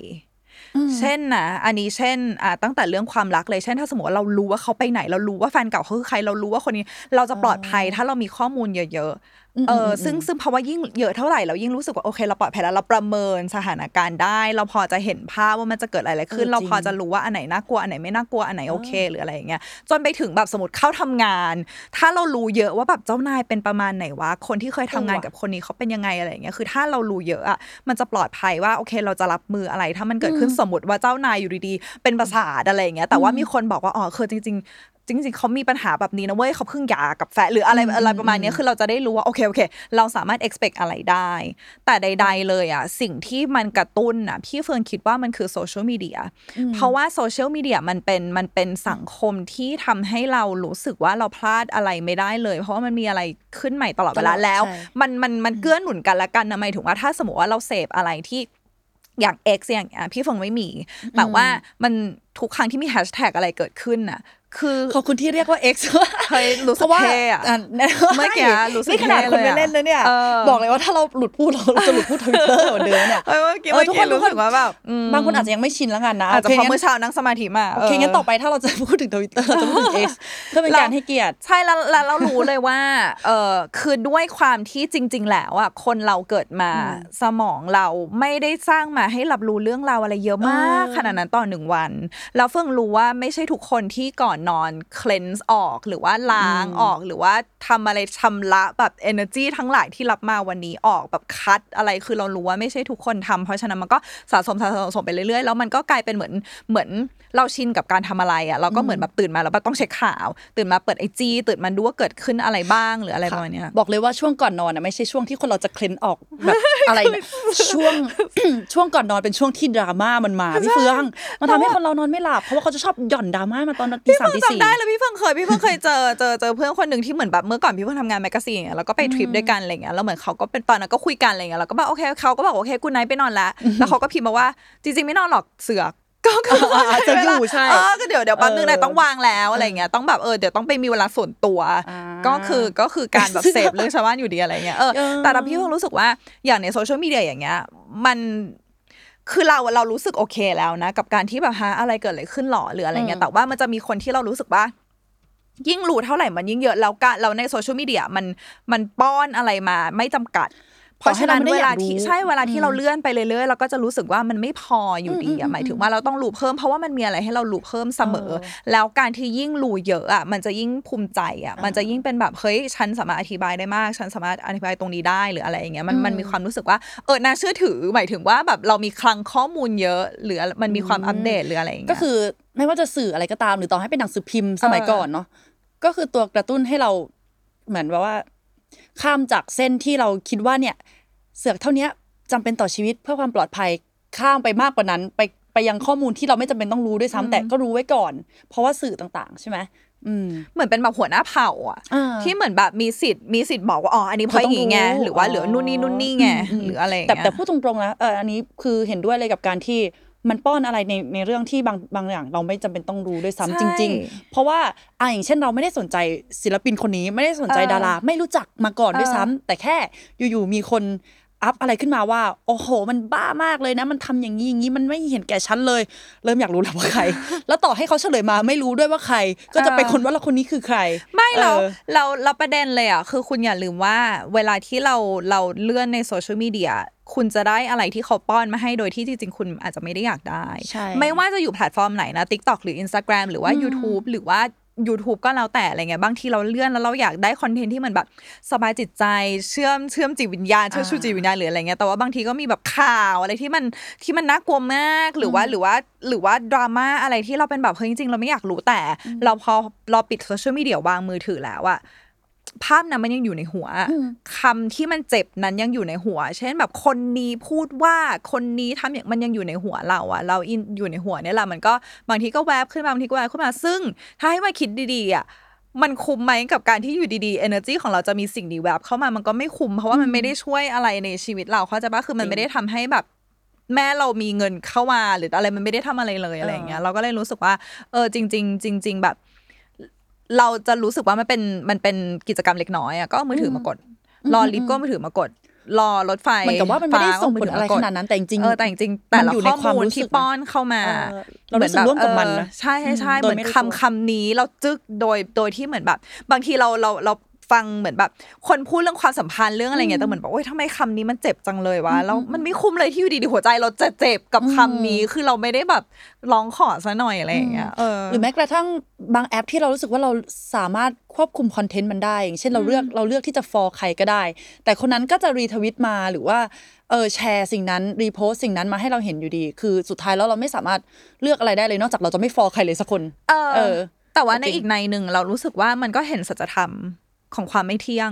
เช่นนะอันนี้เช่นอ่าตั้งแต่เรื่องความรักเลยเช่น ถ้าสมมติว่าเรารู้ว่าเขาไปไหน เรารู้ว่าแฟนเก่าเขาคือใครเรารู้ว่าคนนี้เราจะปลอดภัย ถ้าเรามีข้อมูลเยอะๆเอออซึ่งซึ่งเพราะว่ายิ่งเยอะเท่าไหร่เรายิ่งรู้สึกว่าโอเคเราปลอดภัยแล้วเราประเมินสถานการณ์ได้ เราพอจะเห็นภาพว่ามันจะเกิดอะไรขึ้นเออเราจริงพอจะรู้ว่าอันไหนน่ากลัวอันไหนไม่น่ากลัวอันไหนโอเค หรืออะไรอย่างเงี้ยจนไปถึงแบบสมมติเข้าทำงาน ถ้าเรารู้เยอะว่าแบบเจ้านายเป็นประมาณไหนวะคนที่เคยทำงานกับคนนี้เขาเป็นยังไงอะไรอย่างเงี้ยคือถ้าเรารู้เยอะอะมันจะปลอดภัยว่าโอเคเราจะรับมืออะไร ถ้ามันเกิดขึ้นสมมติว่าเจ้านายอยู่ดีๆเป็นประสาทอะไรอย่างเงี้ยแต่ว่ามีคนบอกว่าอ๋อคือจริงๆ จริง ๆเขามีปัญหาแบบนี้นะเว้ยเขาเพิ่งหย่ากับแฟนหรืออะไรอะไรประมาณเนี้ยคือเราจะได้รู้ว่าโอเคโอเค เราสามารถ expect อะไรได้ แต่ใด ๆ เลยอะสิ่งที่มันกระตุ้นอะพี่เฟิร์นคิดว่ามันคือโซเชียลมีเดียเพราะว่าโซเชียลมีเดียมันเป็นมันเป็นสังคมที่ทำให้เรารู้สึกว่าเราพลาดอะไรไม่ได้เลย เพราะว่ามันมีอะไรขึ้นใหม่ตลอดเวลาตลอดแล้วใช่มันมันมันเกื้อหนุนกันละกันนะหมายถึงว่าถ้าสมมติว่าเราเสพอะไรที่อย่าง X อย่างเงี้ยพี่เฟิงไม่มี แต่ว่ามันทุกครั้งที่มีแฮชแท็กอะไรเกิดขึ้นน่ะ คือขอบคุณที่เรียกว่า X เคยรู้สึกพาะว่าเท่อะอะเมื่อกี้รู้สึกนี่ขนาดเท่คนเลยไปอะเล่นเลยเนี่ยเออบอกเลยว่าถ้าเราหลุดพูดเราเราจะหลุดพูดทวิตเตอร์เหมือนเดิมเนี่ยเออเมื่อกี้เออเมื่อทุกคกี้นรู้สึกว่าแบบอืมบางคนอาจจะยังไม่ชินแล้วกันนะอาจจะโคเพราะงั้นเมื่อเช้านั่งสมาธิมาโอเคงั้นต่อไปถ้าเราจะพูดถึงทวิตเตอร์เราจะพูดถึง X เพื่อเป็นการให้เกียรติ ใช่แล้วแล้วเรารู้เลยว่าเออคือด้วยความที่จริง ๆ แล้วอะคนเราเกิดมาสมองเราไม่ได้สร้างมาให้รับรู้เรื่องราวอะไรเยอะมากเออขนาดนั้นต่อหนึ่งวันแล้วเฟื่องรู้ว่าไม่ใช่ทุกคนที่ก่อนนอนเคลนส์ออกหรือว่าล้างออกหรือว่าทำอะไรชำระแบบ energy ทั้งหลายที่รับมาวันนี้ออกแบบคัดอะไรคือเรารู้ว่าไม่ใช่ทุกคนทำเพราะฉะนั้นมันก็สะสมสะสมสะสมไปเรื่อยๆ แล้วมันก็กลายเป็นเหมือนเหมือนเราชินกับการทำอะไรอะเราก็เหมือนแบบตื่นมาแล้วแบบต้องเช็คข่าว ตื่นมาเปิดไอจีตื่นมาดูว่าเกิดขึ้นอะไรบ้างหรืออะไรประมาณเนี้ยบอกเลยว่าช่วงก่อนนอนอะไม่ใช่ช่วงที่คนเราจะเคลนออกแบบอะไรเนี่ยช่วงช่วงก่อนนอนเป็นช่วงที่ดราม่ามันมาพี่เฟือง มันทำให้คนเรานอนไม่หลับเพราะว่าเขาจะชอบหย่อนดราม่ามาตอนตีสามตีสี่เออจำได้แล้วพี่เฟืองเคยพี่เฟืองเคยเจอเจอเจอเพื่อนคนหนึ่งที่เหมือนแบบเมื่อก่อนพี่เฟืองทำงาน magazine อย่างเงี้ยแล้วก็ไปทริปด้วยกันอะไรเงี้ยแล้วเหมือนเขาก็เป็นตอนนั้นก็คุยกันอะไรเงี้ยแล้วก็บอกโอเคเขาก็บอกโอเค good night ไปนอนละแล้วเขาก็พิมพ์มาว่าจริงๆไม่นอนหรอกเสือกก็คืออ่าจะอยู่ใช่เออก็เดี๋ยวเดี๋ยวแป๊บนึงเออนายต้องวางแล้วอะไรเงี้ยต้องแบบเออเดี๋ยวต้องไปมีเวลาส่วนตัวอ่าก็คือก็คือการแบบเสพเรื่องชาวบ้านอยู่ดีอะไรเงี้ยเออเออแต่เราพี่เฟืองรู้สึกว่าอย่างในโซเชียลมีเดียอย่างเงี้ยมัน คือเราเรารู้สึกโอเคแล้วนะ กับการที่แบบฮะอะไรเกิดอะไรขึ้นหรอหรืออะไรเงี้ยแต่ว่ามันจะมีคนที่เรารู้สึกว่า ยิ่งรู้เท่าไหร่มันยิ่งเยอะแล้วการเราในโซเชียลมีเดียมันมันป้อนอะไรมาไม่จำกัด เพราะฉะนั้นต่อให้เราไม่ได้เวอยาลากรู้ที่ใช่เวลาที่เราเลื่อนไปเรื่อยๆเราก็จะรู้สึกว่ามันไม่พออยู่ดีอืมอือะมหมายถึงว่าเราต้องรู้เพิ่มเพราะว่ามันมีอะไรให้เรารู้เพิ่มเสมอเออแล้วการที่ยิ่งรู้เยอะอะมันจะยิ่งภูมิใจอะมันจะยิ่งเป็นแบบเฮ้ยฉันสามารถอธิบายได้มาก ฉันสามารถอธิบายตรงนี้ได้หรืออะไรอย่างเงี้ยมันอืมมันมีความรู้สึกว่าเออน่าเชื่อถือหมายถึงว่าแบบเรามีคลังข้อมูลเยอะ หรือมันมีความอัปเดตหรืออะไรอย่างเงี้ยก็คือไม่ว่าจะสื่ออะไรก็ตามหรือต่อให้เป็นหนังสือพิมพ์สมัยเออก่อนเนาะก็คือตัวกระตุ้นให้เราเหมือนแบบว่า ข้ามจากเส้นที่เราคิดว่าเนี่ยเสือกเท่าเนี้ยจำเป็นต่อชีวิตเพื่อความปลอดภัยข้ามไปมากกว่านั้น ไปไปยังข้อมูลที่เราไม่จำเป็นต้องรู้ด้วยซ้ำแต่ก็รู้ไว้ก่อน เพราะว่าสื่อต่างๆ ใช่ไหมอืมเหมือนเป็นแบบหัวหน้าเผ่าอะอ่าที่เหมือนแบบมีสิทธิ์มีสิทธิ์บอกว่าอ๋ออันนี้เพราะอย่างงี้ไงเขาต้องรู้หรือว่าเหลือนู่นนี่นู่นนี่ไงอืมหรืออะไรอย่างแต่เงี้ยแต่พูดตรงๆนะเอออันนี้คือเห็นด้วยเลยกับการที่ มันป้อนอะไรในในเรื่องที่บางบางอย่างเราไม่จำเป็นต้องรู้ด้วยซ้ำจริง ๆ เพราะว่าอะอย่างเช่นเราไม่ได้สนใจศิลปินคนนี้ไม่ได้สนใจเออดารา ไม่รู้จักมาก่อนด้วยเออซ้ำแต่แค่อยู่ๆมีคน อัพอะไรขึ้นมาว่า โอ้โห มันบ้ามากเลยนะ มันทำอย่างนี้อย่างนี้มันไม่เห็นแก่ฉันเลย เริ่มอยากรู้แล้วว่าใคร แล้วต่อให้เขาเฉลยมาไม่รู้ด้วยว่าใคร ก็จะไปคนว่าเราคนนี้คือใคร ไม่เราออเราเราประเด็นเลยอะคือคุณอย่าลืมว่า เวลาที่เราเราเลื่อนในโซเชียลมีเดียคุณจะได้อะไรที่เขาป้อนมาให้โดยที่จริงๆ คุณอาจจะไม่ได้อยากได้ใช่ไม่ว่าจะอยู่แพลตฟอร์มไหนนะ TikTok หรือ Instagram หรือว่า YouTube หรือว่า YouTube ก็แล้วแต่อะไรเงี้ยบางทีเราเลื่อนแล้วเราอยากได้คอนเทนต์ที่มันแบบสบายจิตใจเชื่อมเชื่อมจิตวิญญาณเชื่อมชูจิตวิญญาณหรืออะไรเงี้ยแต่ว่าบางทีก็มีแบบข่าวอะไรที่มันที่มันน่ากลัวมากหรือว่าหรือว่าหรือว่าดราม่าอะไรที่เราเป็นแบบเฮ้ยจริงๆเราไม่อยากรู้แต่ เราพอเราปิดโซเชียลมีเดียวางมือถือแล้วอะ ภาพนั้นมันยังอยู่ในหัวคำที่มันเจ็บนั้นยังอยู่ในหัว เช่นแบบคนนี้พูดว่าคนนี้ทำอย่างมันยังอยู่ในหัวเราอะเราอินอยู่ในหัวเนี่ยแหละมันก็บางทีก็แวบขึ้นมาบางทีก็แวบขึ้นมา ซึ่งถ้าให้มาคิดดีๆอะมันคุ้มไหมกับการที่อยู่ดีๆ energy ของเราจะมีสิ่งนี้แวบเข้ามามันก็ไม่คุ้มเพราะว่ามันไม่ได้ช่วยอะไรในชีวิตเราเข้าใจปะคือมันไม่ได้ทำให้แบบแม่เรามีเงินเข้ามาหรืออะไรมันไม่ได้ทำอะไรเลยอะไรอย่างเงี้ยเราก็เลยรู้สึกว่าเออจริง ๆ จริง ๆ แบบ เราจะรู้สึกว่ามันเป็นมันเป็นกิจกรรมเล็กน้อยอะก็เอามือถือมากด รอลิฟต์ก็เอามือถือมากด รอรถไฟเหมือนกับว่ามันไม่ได้ฟ้ส่งผลเมืถือะไรมกขดนาดนั้นแต่จริงๆเออแต่จริงๆแต่มันละอยู่ในข้อความมูลรู้สึที่กนะป้อนเข้ามาเออเรารู้สึกร่วมกับมันนะเออใช่ใช่ใช่อืมเหมือนโดยไม่รู้คำคำนี้เราจึกโดยโดยที่เหมือนแบบ บางทีเราเราเรา ฟังเหมือนแบบ คนพูดเรื่องความสัมพันธ์เรื่องอะไรเงี้ยแต่เหมือนบอกโอ๊ยทำไมคำนี้มันเจ็บจังเลยวะแล้วมันไม่คุ้มเลยที่อยู่ดีๆหัวใจเราจะเจ็บกับคำนี้คือเราไม่ได้แบบร้องขอซะหน่อยอะไรอย่างเงี้ยเออหรือแม้กระทั่งบางแอปที่เรารู้สึกว่าเราสามารถควบคุมคอนเทนต์มันได้อย่างเช่นเราเลือกเราเลือกที่จะฟอลใครก็ได้ แต่คนนั้นก็จะรีทวิตมาหรือว่าเออแชร์สิ่งนั้นรีโพสสิ่งนั้นมาให้เราเห็นอยู่ดี คือสุดท้ายแล้วเราไม่สามารถเลือกอะไรได้เลยนอกจากเราจะไม่ฟอลใครเลยสักคน เออเออแต่ว่าในจริงอีกในหนึ่งเรารู้สึกว่ามันก็เห็นสัจธรรม ของความไม่เที่ยง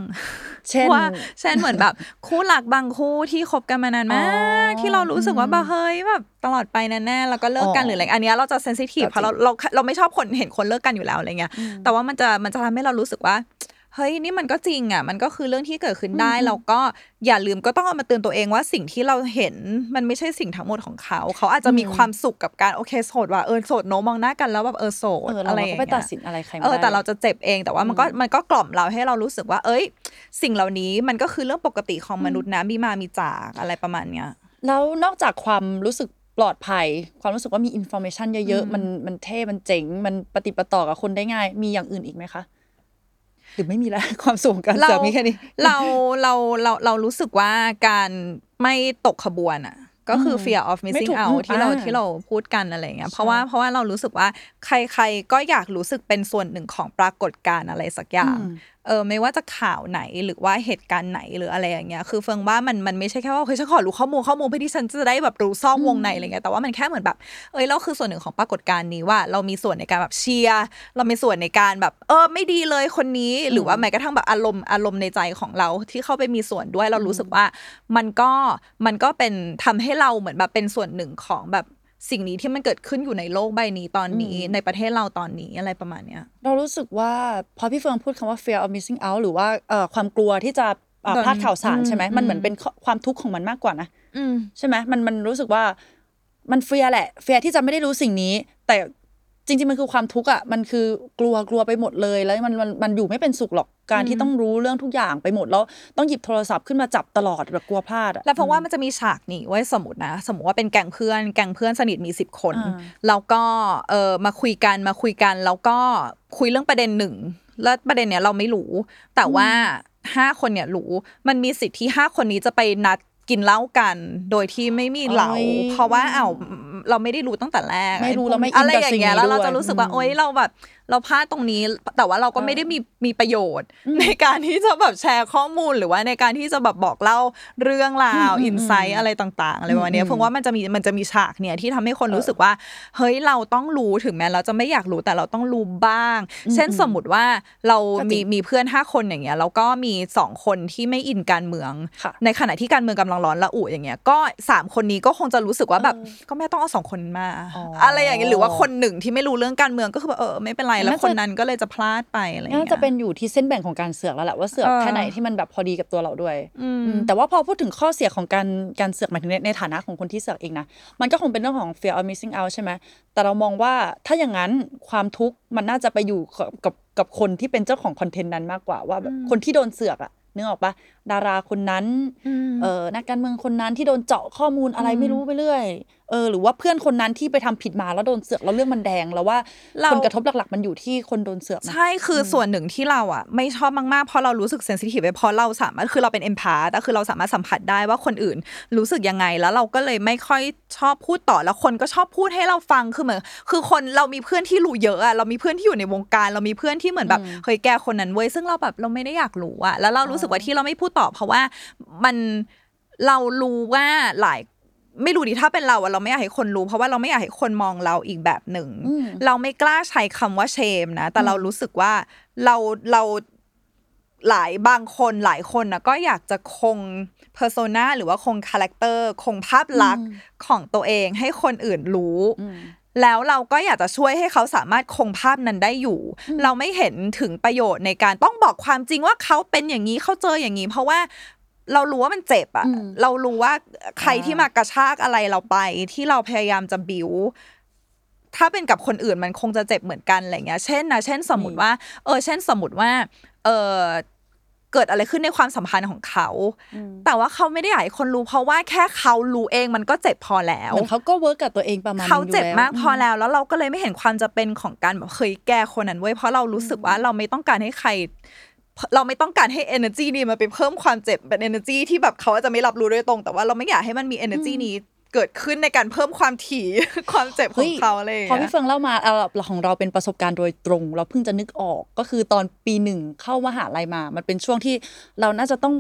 เช่นว่าเช่นเหมือนแบบ คู่หลักบางคู่ที่คบกันมานานมาอ๋กอที่เรารู้สึกว่าแบบเฮ้ยแบบตลอดไปแน่ๆแล้วก็เลิกกันอ๋อหรืออะไรอันเนี้ยเราจะเซนซิทีฟก็จริงเพราะเราเราเราไม่ชอบคนเห็นคนเลิกกันอยู่แล้วอะไรเงี้ยแต่ว่ามันจะมันจะทำให้เรารู้สึกว่า เฮ้ยนี่มันก็จริงอะ มันก็คือเรื่องที่เกิดขึ้นได้เราก็อย่าลืมก็ต้องเอามาเตือนตัวเองว่าสิ่งที่เราเห็นมันไม่ใช่สิ่งทั้งหมดของเขา เขาอาจจะมีความสุขกับการโอเคโสดว่าเออโสดโนมองหน้ากันแล้วแบบเออโสดเออเราอะไรอก็ย่างไปเงี้ยตัดสินอะไรใครไม่เออได้แต่เราจะเจ็บเองแต่ว่ามันก็มันก็กล่อมเราให้เรารู้สึกว่า เอ้ย สิ่งเหล่านี้มันก็คือเรื่องปกติของมนุษย์นะมีมามีจากอะไรประมาณเนี้ยแล้วนอกจากความรู้สึกปลอดภัยความรู้สึกว่ามี informa tion เยอะๆ มันมันเท่ มันเจ๋ง มันปะติดปะต่อกับคนได้ง่าย มีอย่างอื่นอีกไหมคะ หรือไม่มีแล้วความสุขการเราเสือกมีแค่นี้ เราเราเราเรารู้สึกว่าการไม่ตกขบวนอะ ก็คือ fear of missing out อืมถูก ที่เราอ่าที่เราพูดกันอะไรเงี้ยใช่เพราะว่าเพราะว่าเรารู้สึกว่าใคร ๆ ก็อยากรู้สึกเป็นส่วนหนึ่งของปรากฏการณ์อะไรสักอย่างอืมเออไม่ว่าจะข่าวไหนหรือว่าเหตุการณ์ไหนหรืออะไรอย่างเงี้ยคือเฟิงว่ามันมันไม่ใช่แค่ว่าเฮ้ยฉันขอรู้ข้อมูลข้อมูลเพื่อที่ฉันจะได้แบบรู้ซอกวงในอะไรเงี้ยแต่ว่ามันแค่เหมือนแบบเอ้ยเราคือส่วนหนึ่งของปรากฏการณ์นี้ว่า เรามีส่วนในการแบบเชียร์เรามีส่วนในการแบบเออไม่ดีเลยคนนี้หรือว่าแม้กระทั่งแบบอารมณ์อารมณ์ในใจของเราที่เข้าไปมีส่วนด้วยเรารู้สึกว่ามันก็มันก็เป็นทำให้เราเหมือนแบบเป็นส่วนหนึ่งของแบบ สิ่งนี้ที่มันเกิดขึ้นอยู่ในโลกใบนี้ตอนนี้ ในประเทศเราตอนนี้อะไรประมาณเนี้ย เรารู้สึกว่าพอพี่เฟิงพูดคำว่า fear of missing out หรือว่าเอ่อความกลัวที่จะเอ่อโดนพลาดข่าวสารอืมใช่ไหมอืมมันเหมือนเป็นข้อความทุกข์ของมันมากกว่านะอืมใช่ไหมมันมันรู้สึกว่ามันเฟียแหละ เฟียที่จะไม่ได้รู้สิ่งนี้ แต่ จริงๆมันคือความทุกข์อะมันคือกลัวกลัวไปหมดเลยแล้วมันมันมันอยู่ไม่เป็นสุขหรอกการที่ต้องรู้เรื่องทุกอย่างไปหมดแล้วต้องหยิบโทรศัพท์ขึ้นมาจับตลอดแบบกลัวพลาดอะแล้วเพราะว่ามันจะมีฉากนี่ไว้สมมตินะ สมมติว่าเป็นแก๊งเพื่อน แก๊งเพื่อนสนิทมีสิบคนอ่าแล้วก็เออมาคุยกันมาคุยกัน แล้วก็คุยเรื่องประเด็นหนึ่งแล้วประเด็นเนี้ยเราไม่รู้ แต่ว่าห้าคนเนี่ยรู้มันมีสิทธิ์ที่ห้าคนนี้จะไปนัด กินเหล้ากัน โดยที่ไม่มีเหล้าโอ้ยเพราะว่าอ้าวเราไม่ได้รู้ตั้งแต่แรกไม่รู้อ้พวกแล้วไม่อินอะไรกับอย่าสิ่งงเงี้ยนี้แล้วเราด้วยจะรู้สึกว่าอืมโอ๊ยเราแบบ เราพลาดตรงนี้ แต่ว่าเราก็ไม่ได้มีมีประโยชน์ ในการที่จะแบบแชร์ข้อมูลหรือว่าในการที่จะแบบบอกเล่าเรื่องราวอินไซต์อะไรต่างๆอะไรประมาณเนี้ยอืมเพราะว่ามันจะมีมันจะมีฉากเนี่ยที่ทำให้คนรู้สึกว่า เฮ้ยเราต้องรู้ถึงแม้เราจะไม่อยากรู้แต่เราต้องรู้บ้าง เช่นสมมติว่าเราก็จริมีงมีเพื่อนห้าคนอย่างเงี้ยแล้วก็มีสองคนที่ไม่อินการเมืองค่ะในขณะที่การเมืองกำลังร้อนระอุอย่างเงี้ยก็สามคนนี้ก็คงจะรู้สึกว่าแบบก็ไม่ต้องเอาสองคนมาอ๋อออะไรอย่างเงี้ยหรือว่าคนหนึ่งที่ไม่รู้เรื่องการเมืองก็คือแบบเออไม่เป็นไรแล้วน่าจะคนนั้นก็เลยจะพลาดไปอะไรอย่างน่าเงี้ยจะเป็นอยู่ที่เส้นแบ่งของการเสือกแล้วแหละว่าเสือกเออแค่ไหนที่มันแบบพอดีกับตัวเราด้วยอืมอืมแต่ว่าพอพูดถึงข้อเสียของการการเสือกหมายถึงในในฐานะของคนที่เสือกเองนะมันก็คงเป็นเรื่องของ fear of missing out ใช่ไหมแต่เรามองว่าถ้าอย่างนั้นความทุกข์มันน่าจะไปอยู่กับกับกับคนที่เป็นเจ้าของคอนเทนต์นั้นมากกว่าว่าแบบคนที่โดนเสือกอะนึกออกปะ ดาราคนนั้น เออนักการเมืองคนนั้นที่โดนเจาะข้อมูลอะไรไม่รู้ไปเรื่อย เออ หรือว่าเพื่อนคนนั้นที่ไปทำผิดมาแล้วโดนเสือกแล้วเรื่องมันแดงแล้วว่าเราผลกระทบหลักๆ มันอยู่ที่คนโดนเสือกนะใช่คือส่วนหนึ่งที่เราอะ ไม่ชอบมากๆเพราะเรารู้สึก sensitive ไปเพราะเราสามารถคือเราเป็น empath คือเราสามารถสัมผัสได้ว่าคนอื่นรู้สึกยังไงแล้วเราก็เลยไม่ค่อยชอบพูดต่อแล้วคนก็ชอบพูดให้เราฟังคือเหมือนคือคนเรามีเพื่อนที่รู้เยอะอะเรามีเพื่อนที่อยู่ในวงการ เรามีเพื่อนที่เหมือนแบบเฮ้ยแกคนนั้นเว้ยซึ่งเราแบบเราไม่ได้อยากรู้อะแล้วเรารู้สึกว่าที่เราไม่พูดต่อเพราะว่ามันเรารู้ว่าหลายไม่รู้ดิถ้าเป็นเราอะเราไม่อยากให้คนรู้ เพราะว่าเราไม่อยากให้คนมองเราอีกแบบหนึ่งอืมเราไม่กล้าใช้คำว่าเชมนะ แต่เรารู้สึกว่าเราเราหลายบางคนหลายคนนะก็อยากจะคง persona หรือว่าคงคาแรคเตอร์คงภาพลักษณ์ของตัวเองให้คนอื่นรู้ แล้วเราก็อยากจะช่วยให้เขาสามารถคงภาพนั้นได้อยู่ เราไม่เห็นถึงประโยชน์ในการต้องบอกความจริงว่าเขาเป็นอย่างนี้เขาเจออย่างนี้ เพราะว่าเรารู้ว่ามันเจ็บอะเรารู้ว่าใครที่มากระชากอะไรเราไป ที่เราพยายามจะบิวถ้าเป็นกับคนอื่นมันคงจะเจ็บเหมือนกันอะไรเงี้ย เช่นนะ เช่นสมมติว่า เออ เช่นสมมติว่า เออ เกิดอะไรขึ้นในความสัมพันธ์ของเขา แต่ว่าเขาไม่ได้อยากให้คนรู้เพราะว่าแค่เขารู้เองมันก็เจ็บพอแล้วเหมือนเขาก็เวิร์กกับตัวเองประมาณนึงเขาเจ็บอยู่แล้วมากพอแล้ว แล้วเราก็เลยไม่เห็นความจะเป็นของการแบบเคยแก้คนนั้นเว้ยเพราะเรารู้สึกว่าเราไม่ต้องการให้ใคร เราไม่ต้องการให้ energy นี้มันไปเพิ่มความเจ็บเป็น energy ที่แบบเขาอาจจะไม่รับรู้โดยตรง แต่ว่าเราไม่อยากให้มันมี energy นี้ เกิดขึ้นในการเพิ่มความถี่ความเจ็บขฮ้อยงเขาอะไรอย่างพอเงี้พี่ยเฟิงเล่ามาเอาเราของเราเป็นประสบการณ์โดยตรง เราเพิ่งจะนึกออกก็คือตอนปีหนึ่งเข้ามหาลัยมา มันเป็นช่วงที่เราน่าจะต้อง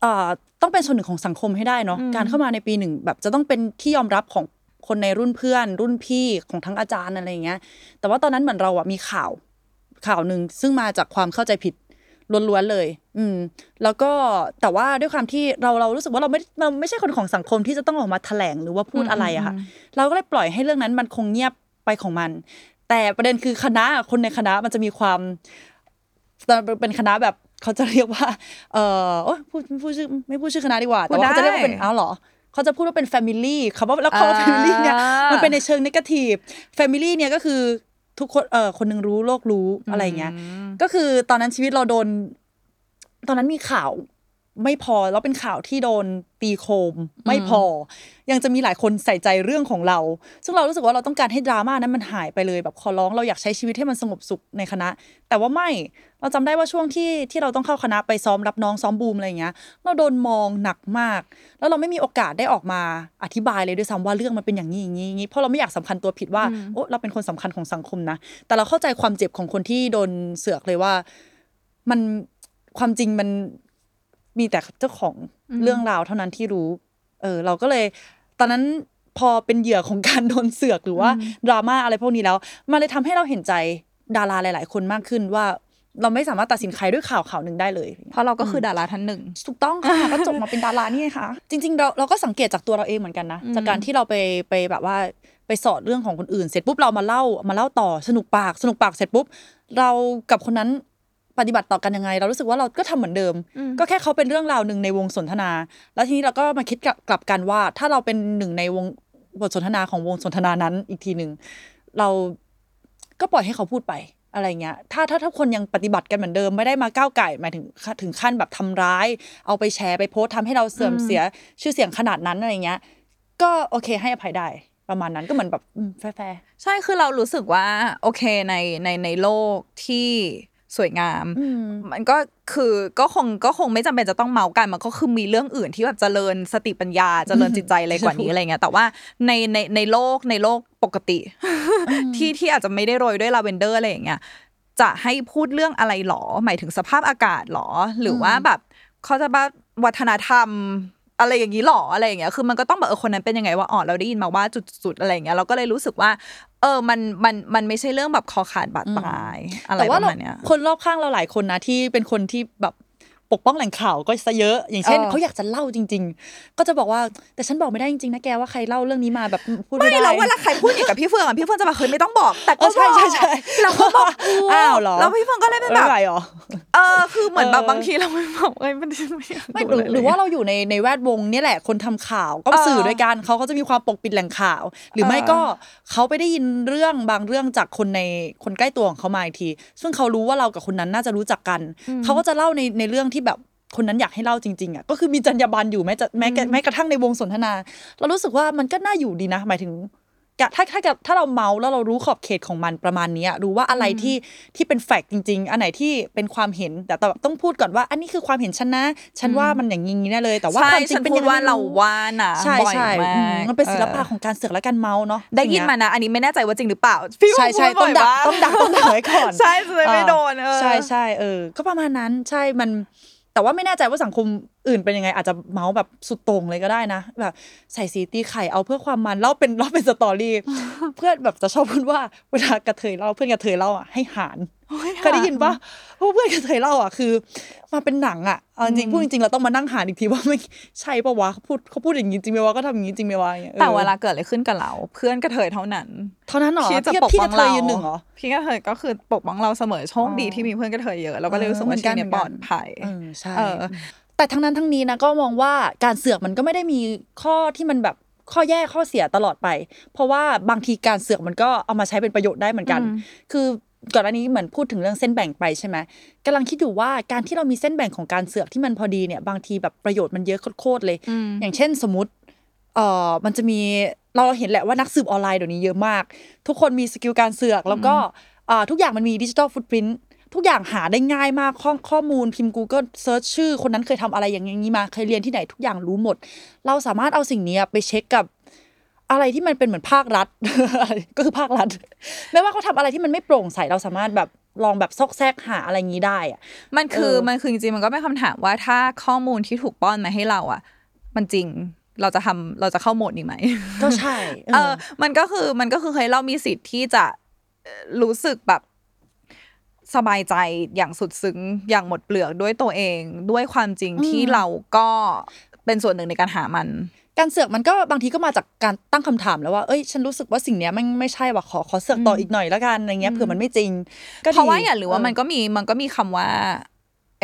เอ่อต้องเป็นส่วนหนึ่งของสังคมให้ได้เนาะการเข้ามาในปีหนึ่งแบบจะต้องเป็นที่ยอมรับของคนในรุ่นเพื่อน รุ่นพี่ของทั้งอาจารย์อะไรอย่างเงี้ย แต่ว่าตอนนั้นเหมือนเราอะมีข่าวข่าวหนึ่งซึ่งมาจากความเข้าใจผิด ล้วนๆเลย อืม แล้วก็แต่ว่าด้วยความที่เราเรารู้สึกว่าเราไม่เราไม่ใช่คนของสังคมที่จะต้องออกมาแถลงหรือว่าพูดอะไรอะค่ะ เราก็เลยปล่อยให้เรื่องนั้นมันคงเงียบไปของมัน แต่ประเด็นคือคณะคนในคณะมันจะมีความเป็นคณะแบบเขาจะเรียกว่า เออโอ๊ยพูดไม่พูดชื่อไม่พูดชื่อคณะดีกว่าแต่ว่าเขาจะเรียกว่าเป็นอ้าวเหรอเขาจะพูดว่าเป็น family คำว่าแล้วคำว่า family เนี่ยมันเป็นในเชิงนกาทีฟ family เนี่ยก็คือ ทุกคนเออคนหนึงรู้โลกรู้อะไรอย่างเงี้ย ก็คือตอนนั้นชีวิตเราโดน ตอนนั้นมีข่าว ไม่พอแล้วเป็นข่าวที่โดนตีโคมไม่พอ ยังจะมีหลายคนใส่ใจเรื่องของเรา ซึ่งเรารู้สึกว่าเราต้องการให้ดราม่านั้นมันหายไปเลยแบบขอร้องเราอยากใช้ชีวิตให้มันสงบสุขในคณะ แต่ว่าไม่เราจำได้ว่าช่วงที่ที่เราต้องเข้าคณะไปซ้อมรับน้องซ้อมบูมอะไรอย่างเงี้ย เราโดนมองหนักมาก แล้วเราไม่มีโอกาสได้ออกมาอธิบายเลยด้วยซ้ำว่าเรื่องมันเป็นอย่างนี้อย่างนี้อย่างนี้เพราะเราไม่อยากสำคัญตัวผิดว่าโอ้เราเป็นคนสำคัญของสังคมนะ แต่เราเข้าใจความเจ็บของคนที่โดนเสือกเลยว่ามันความจริงมัน มีแต่เจ้าของเรื่องราวเท่านั้นที่รู้ เออ เราก็เลย ตอนนั้นพอเป็นเหยื่อของการโดนเสือกหรือว่าดราม่าอะไรพวกนี้แล้ว มันเลยทำให้เราเห็นใจดาราหลาย ๆ คนมากขึ้นว่าเราไม่สามารถตัดสินใครด้วยข่าวข่าวหนึ่งได้เลย เพราะเราก็คือดาราท่านหนึ่งถูกต้องค่ะก็จบมาเป็นดารานี่ไงค่ะ จริง ๆ เราเราก็สังเกตจากตัวเราเองเหมือนกันนะอืมจากการที่เราไปไปแบบว่าไปสอดเรื่องของคนอื่น เสร็จปุ๊บเรามาเล่ามาเล่าต่อสนุกปากสนุกปากเสร็จปุ๊บ เรากับคนนั้น ปฏิบัติต่อกันยังไง เรารู้สึกว่าเราก็ทำเหมือนเดิม ก็แค่เขาเป็นเรื่องราวหนึ่งในวงสนทนา แล้วทีนี้เราก็มาคิดกลับกลับกันว่า ถ้าเราเป็นหนึ่งในวงบทสนทนาของวงสนทนานั้นอีกทีหนึ่งเราก็ปล่อยให้เขาพูดไปอะไรเงี้ย ถ้าถ้าถ้าคนยังปฏิบัติกันเหมือนเดิมไม่ได้มาก้าวไก่หมายถึงถึงขั้นแบบทำร้าย เอาไปแชร์ไปโพสต์ทำให้เราเสื่อมเสียชื่อเสียงขนาดนั้นอะไรเงี้ย ก็โอเคให้อภัยได้ประมาณนั้นก็เหมือนแบบอืมแฟร์ใช่คือเรารู้สึกว่าโอเคในในในโลกที่ สวยงามๆอืมมันก็คือก็คงก็คงไม่จำเป็นจะต้องเมาท์กันมันก็คือมีเรื่องอื่นที่แบบเจริญสติปัญญาเจริญจิตใจอะไรกว่านี้อะไรเงี้ยแต่ว่าในในในโลกในโลกปกติ ที่ที่อาจจะไม่ได้โรยด้วยลาเวนเดอร์อะไรอย่างเงี้ยจะให้พูดเรื่องอะไรหรอ หมายถึงสภาพอากาศหรอ หรือว่าแบบเขาจะว่าวัฒนธรรม อะไรอย่างนี้หรออะไรอย่างเงี้ยคือมันก็ต้องแบบเออคนนั้นเป็นยังไงว่าอ๋อเราได้ยินมาว่าจุดๆอะไรอย่างเงี้ยเราก็เลยรู้สึกว่า เออมันมันมันไม่ใช่เรื่องแบบคอขาดบาดตายอะไรแต่ปว่าระเรามาณเนี้ยคนรอบข้างเราหลายคนนะที่เป็นคนที่แบบปกป้องแหล่งข่าวก็ซะเยอะ อย่างเช่นเออเขาอยากจะเล่าจริง ๆ ก็จะบอกว่าแต่ฉันบอกไม่ได้จริงๆนะแกว่าใครเล่าเรื่องนี้มาแบบพูดไม่ไม่ได้เราเวลาใครพูดอย่างกับพี่เฟืองอะพี่เฟืองจะมาเคยไม่ต้องบอก แต่ก็เออใช่ใช่ใช่เราก็บอกกูอ้าวเหรอแล้วพี่เฟืองก็เลยเป็นแบไม่บไหวหรอ เออคือเหมือนแบบเออบางทีเราไม่บอกเอ้ยมันไม่อยากไม่ดูหรือเลยหรือว่าเราอยู่ในในแวดวงเนี่ยแหละคนทำข่าวก็เออสื่อด้วยกันเขาก็จะมีความปกปิดแหล่งข่าว หรือไม่เออก็เขาไปได้ยินเรื่องบางเรื่องจากคนในคนใกล้ตัวของเขามาอีกที ซึ่งเขารู้ว่าเรากับคนนั้นน่าจะรู้จักกันเขาก็จะเล่าในในเรื่องที่แบบคนนั้นอยากให้เล่าจริงๆอะก็คือมีจรรยาบรรณอยู่แม้จะแม้กระแม้กระทั่งในวงสนทนา เรารู้สึกว่ามันก็น่าอยู่ดีนะ หมายถึง กะถ้าถ้าถ้าเราเมาแล้วเรารู้ขอบเขตของมันประมาณเนี้ยรู้ว่าอะไรที่ที่เป็นแฟกต์จริง ๆ อันไหนที่เป็นความเห็นแต่แต่ต้องพูดก่อนว่าอันนี้คือความเห็นฉันนะ ฉันว่ามันอย่างนี้แน่เลย แต่ว่าใช่ความจริฉังนเป็นพูยัดงไงว่าเราว่านะใช่บ่อยใช่มาอืมกมันเป็นศิลปะออของการเสือกและการเมาเนาะได้ยินอางมาเงี้นะ อันนี้ไม่แน่ใจว่าจริงหรือเปล่าพี่ใช่ใช่พูต้องบ่ดักว่าต้องดักต้องดักไว้ก่อนใช่จะได้ไม่โดนเออใช่ใช่เออ ก็ประมาณนั้นใช่มัน แต่ว่าไม่แน่ใจว่าสังคมอื่นเป็นยังไง อาจจะเมาส์แบบสุดตรงเลยก็ได้นะ แบบใส่สีตีไข่เอาเพื่อความมันเล่าเป็นเล่าเป็นสตอรี่ เพื่อนแบบจะชอบพูดว่าเวลากระเทยเล่าเพื่อนกระเทยเล่าอะให้หาร เคยได้ยินปะเพราะเพื่อนกระเทยเล่าอะคือมาเป็นหนังอะเอาจริงๆพูดจริงๆเราต้องมานั่งหารอีกทีว่าไม่ใช่ปะวะเขาพูดเขาพูดอย่างนี้จริงไหมวะก็ทำอย่างนี้จริงไหมวะอย่างเงี้ยออแต่เวลาเกิดอะไรขึ้นกับเรา เพื่อนกระเทยเท่านั้น เท่านั้นเหรอที่จะพี่ปกพี่ป้กองระเทยเรายืนหนึ่งเหรอพี่กระเทยก็คือปกป้องเราเสมอโชคดีอ๋อที่มีเพื่อนกระเทยเยอะเราก็เลยรู้สึกว่าเหมืชีอนกันวิตเนี่ยปลอดภัยเออใช่เออแต่ทั้งนั้นทั้งนี้นะก็มองว่าการเสือกมันก็ไไม่ได้มีข้อที่มันแบบข้อแย่ข้อเสียตลอดไป เพราะว่าบางทีการเสือกมันก็เอามาใช้เป็นประโยชน์ได้เหมือนกันอืมคือ ก่อนอันนี้เหมือนพูดถึงเรื่องเส้นแบ่งไปใช่ไหมกำลังคิดอยู่ว่าการที่เรามีเส้นแบ่งของการเสือกที่มันพอดีเนี่ย บางทีแบบประโยชน์มันเยอะโคตรๆเลยอืมอย่างเช่นสมมติเอ่อมันจะมีเราเห็นแหละว่านักสืบออนไลน์เดี๋ยวนี้เยอะมาก ทุกคนมี skill การเสือกแล้วก็อ่าทุกอย่างมันมี digital footprint ทุกอย่างหาได้ง่ายมากข้อข้อมูลพิมพ์ Google search ชื่อ คนนั้นเคยทำอะไรอย่างนี้มา เคยเรียนที่ไหนทุกอย่างรู้หมด เราสามารถเอาสิ่งนี้ไปเช็คกับ อะไรที่มันเป็นเหมือนภาครัฐ ก็คือภาครัฐ ไม่ว่าเขาทำอะไรที่มันไม่โปร่งใสเราสามารถแบบลองแบบซอกแซกหาอะไรอย่างนี้ได้อะมันคือเออมันคือจริงๆมันก็เป็นคำถามว่าถ้าข้อมูลที่ถูกป้อนมาให้เราอะ มันจริงเราจะทำเราจะเข้าโหมดนี้ไหมก็ใช่เออ มันก็คือมันก็คือเคยเรามีสิทธิ์ที่จะเอ่อรู้สึกแบบสบายใจอย่างสุดซึ้งอย่างหมดเปลือกด้วยตัวเองด้วยความจริงที่เราก็เป็นส่วนหนึ่งในการหามัน การเสือกมันก็บางทีก็มาจากการตั้งคำถามแล้วว่าเอ้ยฉันรู้สึกว่าสิ่งเนี้ยมันไม่ใช่ว่ะขอขอเสือกต่ออีกหน่อยแล้วกันอะไรเงี้ยเผื่อมันไม่จริงก็ดีเพราะว่าอย่าลืมว่ามันก็มีมันก็มีคำว่า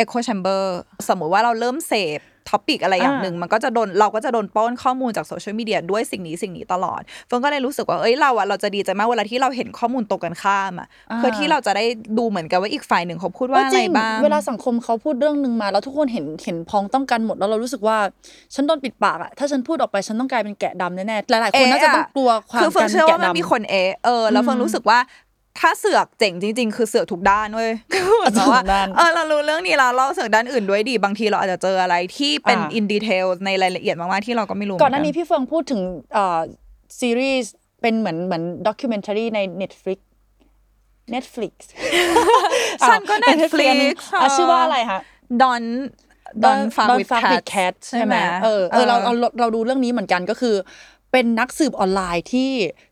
echo chamber สมมุติว่าเราเริ่มเสพ topic อะไรอย่างอ่าหนึ่งมันก็จะโดนเราก็จะโดนป้อนข้อมูลจากโซเชียลมีเดียด้วยสิ่งนี้สิ่งนี้ตลอดเฟิร์นก็เลยรู้สึกว่าเอ้ยเราอะเราจะดีใจมากเวลาที่เราเห็นข้อมูลตรงกันข้ามอะอ่าเพื่อที่เราจะได้ดูเหมือนกันว่าอีกฝ่ายหนึ่งเขาพูดว่าเอออะจไรริงบ้างเวลาสังคมเขาพูดเรื่องหนึ่งมาแล้วทุกคนเห็นเห็นพ้องต้องกันหมดแล้วเรารู้สึกว่าฉันโดนปิดปากอะถ้าฉันพูดออกไปฉันต้องกลายเป็นแกะดำแน่ๆหลายๆคนน่าจะต้องกลัวความคือเฟิการ์รนเชื่อแกะว่ามันดำมีคนเอะเออแล้วเฟิร์นรู้สึกว่า ถ้าเสือกเจ๋งจริง ๆ คือเสือกทุกด้านเว้ยคือเหมือนแบบว่าทุกด้านเออเรารู้เรื่องนี้แล้วเราเสือกด้านอื่นด้วยดีบางทีเราอาจจะเจออะไรที่เป็นอ่าอินดีเทลในรายละเอียดมากๆที่เราก็ไม่รู้ก่อนหน้านี้เหมืพี่เฟืองพูดถึงเอ่อซีรีส์เป็นเหมือนเหมือนด็อกิเมนทารีใน Netflix Netflix ฉันก็อะ Netflix อะชื่อว่าอะไรคะดอนดอนฟา Don't วิ Fuck แค with ท Cat ใช่ไหมเออเออเราเราเราดูเรื่องนี้เหมือนกันก็คือ เป็นนักสืบออนไลน์ที่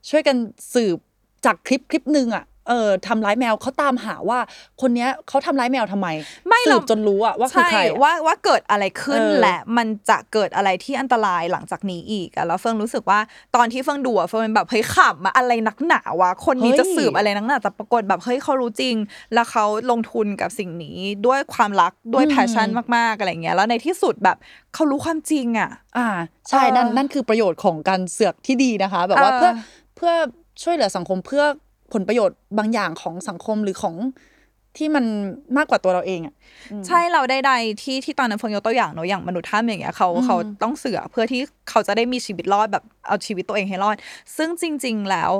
ช่วยกันสืบจากคลิปคลิปหนึ่งอะ เอ่อทำร้ายแมวเขาตามหาว่าคนเนี้ยเขาทำร้ายแมวทำไมไม่สืเราบจนรู้อะว่าคือใช่ใครอะ ว่าว่าเกิดอะไรขึ้นเออและมันจะเกิดอะไรที่อันตรายหลังจากนี้อีกอะแล้วเฟิงรู้สึกว่าตอนที่เฟิงดูอะเฟิงเป็นแบบเฮ้ยขำอะอะไรนักหนาวะคนนี้จะสืบอะไรนักหนาแต่ปรากฏแบบเฮ้ยเขารู้จริง แล้วเขาลงทุนกับสิ่งนี้ด้วยความรักด้วย passion มากๆอะไรเงี้ยแล้วในที่สุดแบบเขารู้ความจริงอะ อ่าใช่เออนั่นนั่นคือประโยชน์ของการเสือกที่ดีนะคะ แบบว่าเออ เพื่อเพื่อช่วยเหลือสังคมเพื่อ ผลประโยชน์บางอย่างของสังคมหรือของที่มันมากกว่าตัวเราเองอะใช่เราได้ใดที่ที่ตอนนั้นเฟิงยกตัวอย่างเนอะอย่างมนุษย์ถ้ำอย่างเงี้ยเขาเขาต้องเสือเพื่อที่เขาจะได้มีชีวิตรอดแบบเอาชีวิตตัวเองให้รอด ซึ่งจริง ๆแล้ว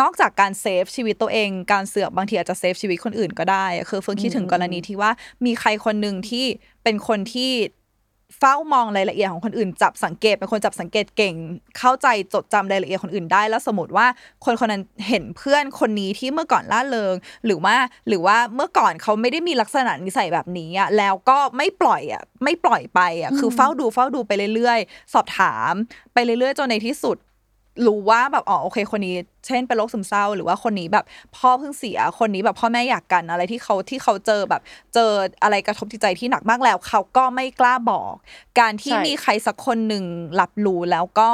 นอกจากการเซฟชีวิตตัวเอง การเสือกบางทีอาจจะเซฟชีวิตคนอื่นก็ได้อะคือเฟิงคิดถึงกรณีที่ว่ามีใครคนหนึ่งที่เป็นคนที่ เฝ้ามองรายละเอียดของคนอื่น จับสังเกตเป็นคนจับสังเกตเก่ง เข้าใจจดจำรายละเอียดคนอื่นได้ แล้วสมมติว่าคนคนนั้นเห็นเพื่อนคนนี้ที่เมื่อก่อนล่าเริง หรือว่าหรือว่าเมื่อก่อนเขาไม่ได้มีลักษณะนิสัยแบบนี้อะแล้วก็ไม่ปล่อยอะไม่ปล่อยไปอะคือเฝ้าดูเฝ้าดูไปเรื่อยๆ สอบถาม ไปเรื่อยๆจนในที่สุด รู้ว่าแบบอ๋อโอเค คนนี้ เช่นเป็นโรคซึมเศร้า หรือว่าคนนี้แบบพ่อเพิ่งเสียคนนี้แบบพ่อแม่อยากกันอะไรที่เขาที่เขาเจอแบบ เจออะไรกระทบจิตใจที่หนักมากแล้ว เขาก็ไม่กล้าบอก การที่ใช่มีใครสักคนหนึ่งรับรู้แล้วก็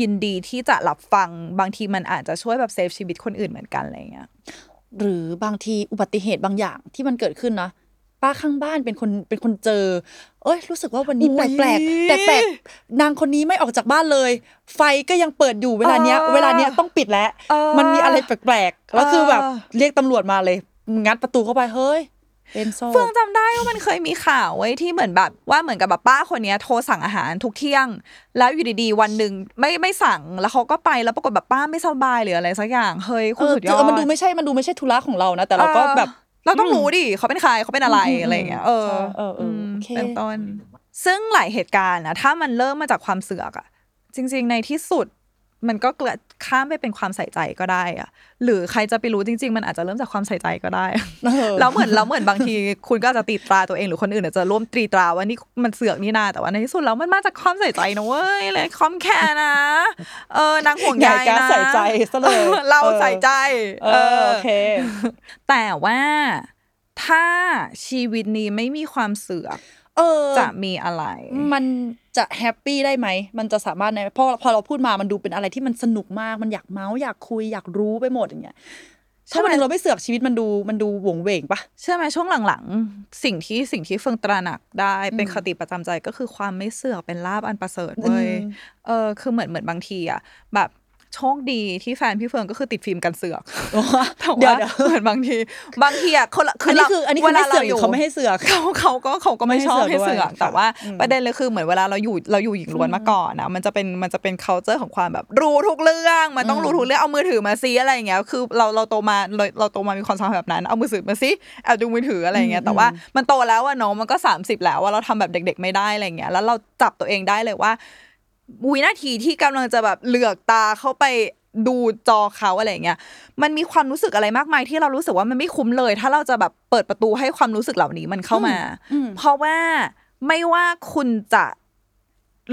ยินดีที่จะรับฟังบางทีมันอาจจะช่วยแบบเซฟชีวิตคนอื่นเหมือนกันอะไรเงี้ยหรือบางทีอุบัติเหตุบางอย่างที่มันเกิดขึ้นนะ ป้าข้างบ้านเป็นคนเป็นคนเจอ เอ้ยรู้สึกว่าวันนี้อุ๊แปลยกๆแปลกๆนางคนนี้ไม่ออกจากบ้านเลย ไฟก็ยังเปิดอยู่เวลาเนี้ยเออเวลาเนี้ยต้องปิดแล้วเออมันมีอะไรแปลกๆแล้วคือแบบเออเรียกตำรวจมาเลย งัดประตูเข้าไปเฮ้ยเป็นโซ่เฟื่องจำได้ว่ามันเคยมีข่าวไว้ที่เหมือนแบบว่าเหมือนกับแบบป้าคนเนี้ยโทรสั่งอาหารทุกเที่ยง แล้วอยู่ดีๆวันหนึ่งไม่ไม่สั่งแล้วเขาก็ไปแล้วปรากฏแบบป้าไม่สบายหรืออะไรสักอย่างเฮ้ยเอคุณอสุดยอดมันดูไม่ใช่มันดูไม่ใช่ธุระของเรานะแต่เราก็แบบ เออเราต้องรู้ดิเขาเป็นใครเขาเป็นอะไรอืมอะไรอย่างเงี้ยเออใช่เออเออมโอเคเป็นต้น ซึ่งหลายเหตุการณ์นะถ้ามันเริ่มมาจากความเสือกอะจริง ๆ ในที่สุด มันก็เกิดข้ามไปเป็นความใส่ใจก็ได้อะหรือใครจะไปรู้จริง ๆ มันอาจจะเริ่มจากความใส่ใจก็ได้เออแล้วเหมือนแล้วเหมือนบางที คุณก็อาจจะตีตราตัวเองหรือคนอื่นอาจจะร่วมตรีตราว่านี่มันเสือกนี่นาแต่ว่าในที่สุดแล้วมันมาจากความใส่ใจนะเว้ยเลยความแค่นะ เออนางห่วงใยใหญ่การนะใส่ใจซะเลยออเราเออใส่ใจ เออโอเค แต่ว่าถ้าชีวิตนี้ไม่มีความเสือก เออจะมีอะไร มันจะ happy ได้ไหม มันจะสามารถในเพราะพอเราพูดมามันดูเป็นอะไรที่มันสนุกมาก มันอยากเมาท์อยากคุยอยากรู้ไปหมดอย่างเงี้ยใช่ถ้าไหมวันหนึ่งเราไม่เสือกชีวิตมันดูมันดูโหวงเหวงปะเชื่อไหมช่วงหลังๆ สิ่งที่สิ่งที่เฟิงตระหนักได้เป็นคติประจำใจก็คือความไม่เสือกเป็นลาภอันประเสริฐเว้ยอืมเออคือเหมือนเหมือนบางทีอะแบบ โชคดีที่แฟนพี่เฟิงก็คือติดฟิล์มกันเสือกแต่เดี๋ยวว่าเดี๋ยวเหมือนบางที บางทีอะคนละอันนี้เราคืออันนี้คือไม่เสือกหรือเขาไม่ให้เสือกเขาเขาก็เขาก็ไม่ไม่ให้ชอบเสือกให้เสือกด้วยแต่ว่าอืมประเด็นเลยคือเหมือนเวลาเราอยู่เราอยู่หญิงล้วนมาก่อนนะมันจะเป็นมันจะเป็น culture ของความแบบรู้ทุกเรื่องมันต้องรู้ทุกเรื่องเอามือถือมาซีอะไรอย่างเงี้ยคือเราเราโตมาเราเราโตมามีความสัมพันธ์แบบนั้น เอามือถือมาซิแอบดูมือถืออะไรอย่างเงี้ยแต่ว่ามันโตแล้วอะเนาะมันก็ 30 แล้วว่าเราทำแบบเด็ก ๆ ไม่ได้อะไรอย่างเงี้ยแล้วเราจับตัวเองได้เลยว่า วินาทีที่กำลังจะแบบเหลือกตาเข้าไปดูจอเขาอะไรอย่างเงี้ย มันมีความรู้สึกอะไรมากมายที่เรารู้สึกว่ามันไม่คุ้มเลย ถ้าเราจะแบบเปิดประตูให้ความรู้สึกเหล่านี้มันเข้ามาอืมเพราะว่าไม่ว่าคุณจะ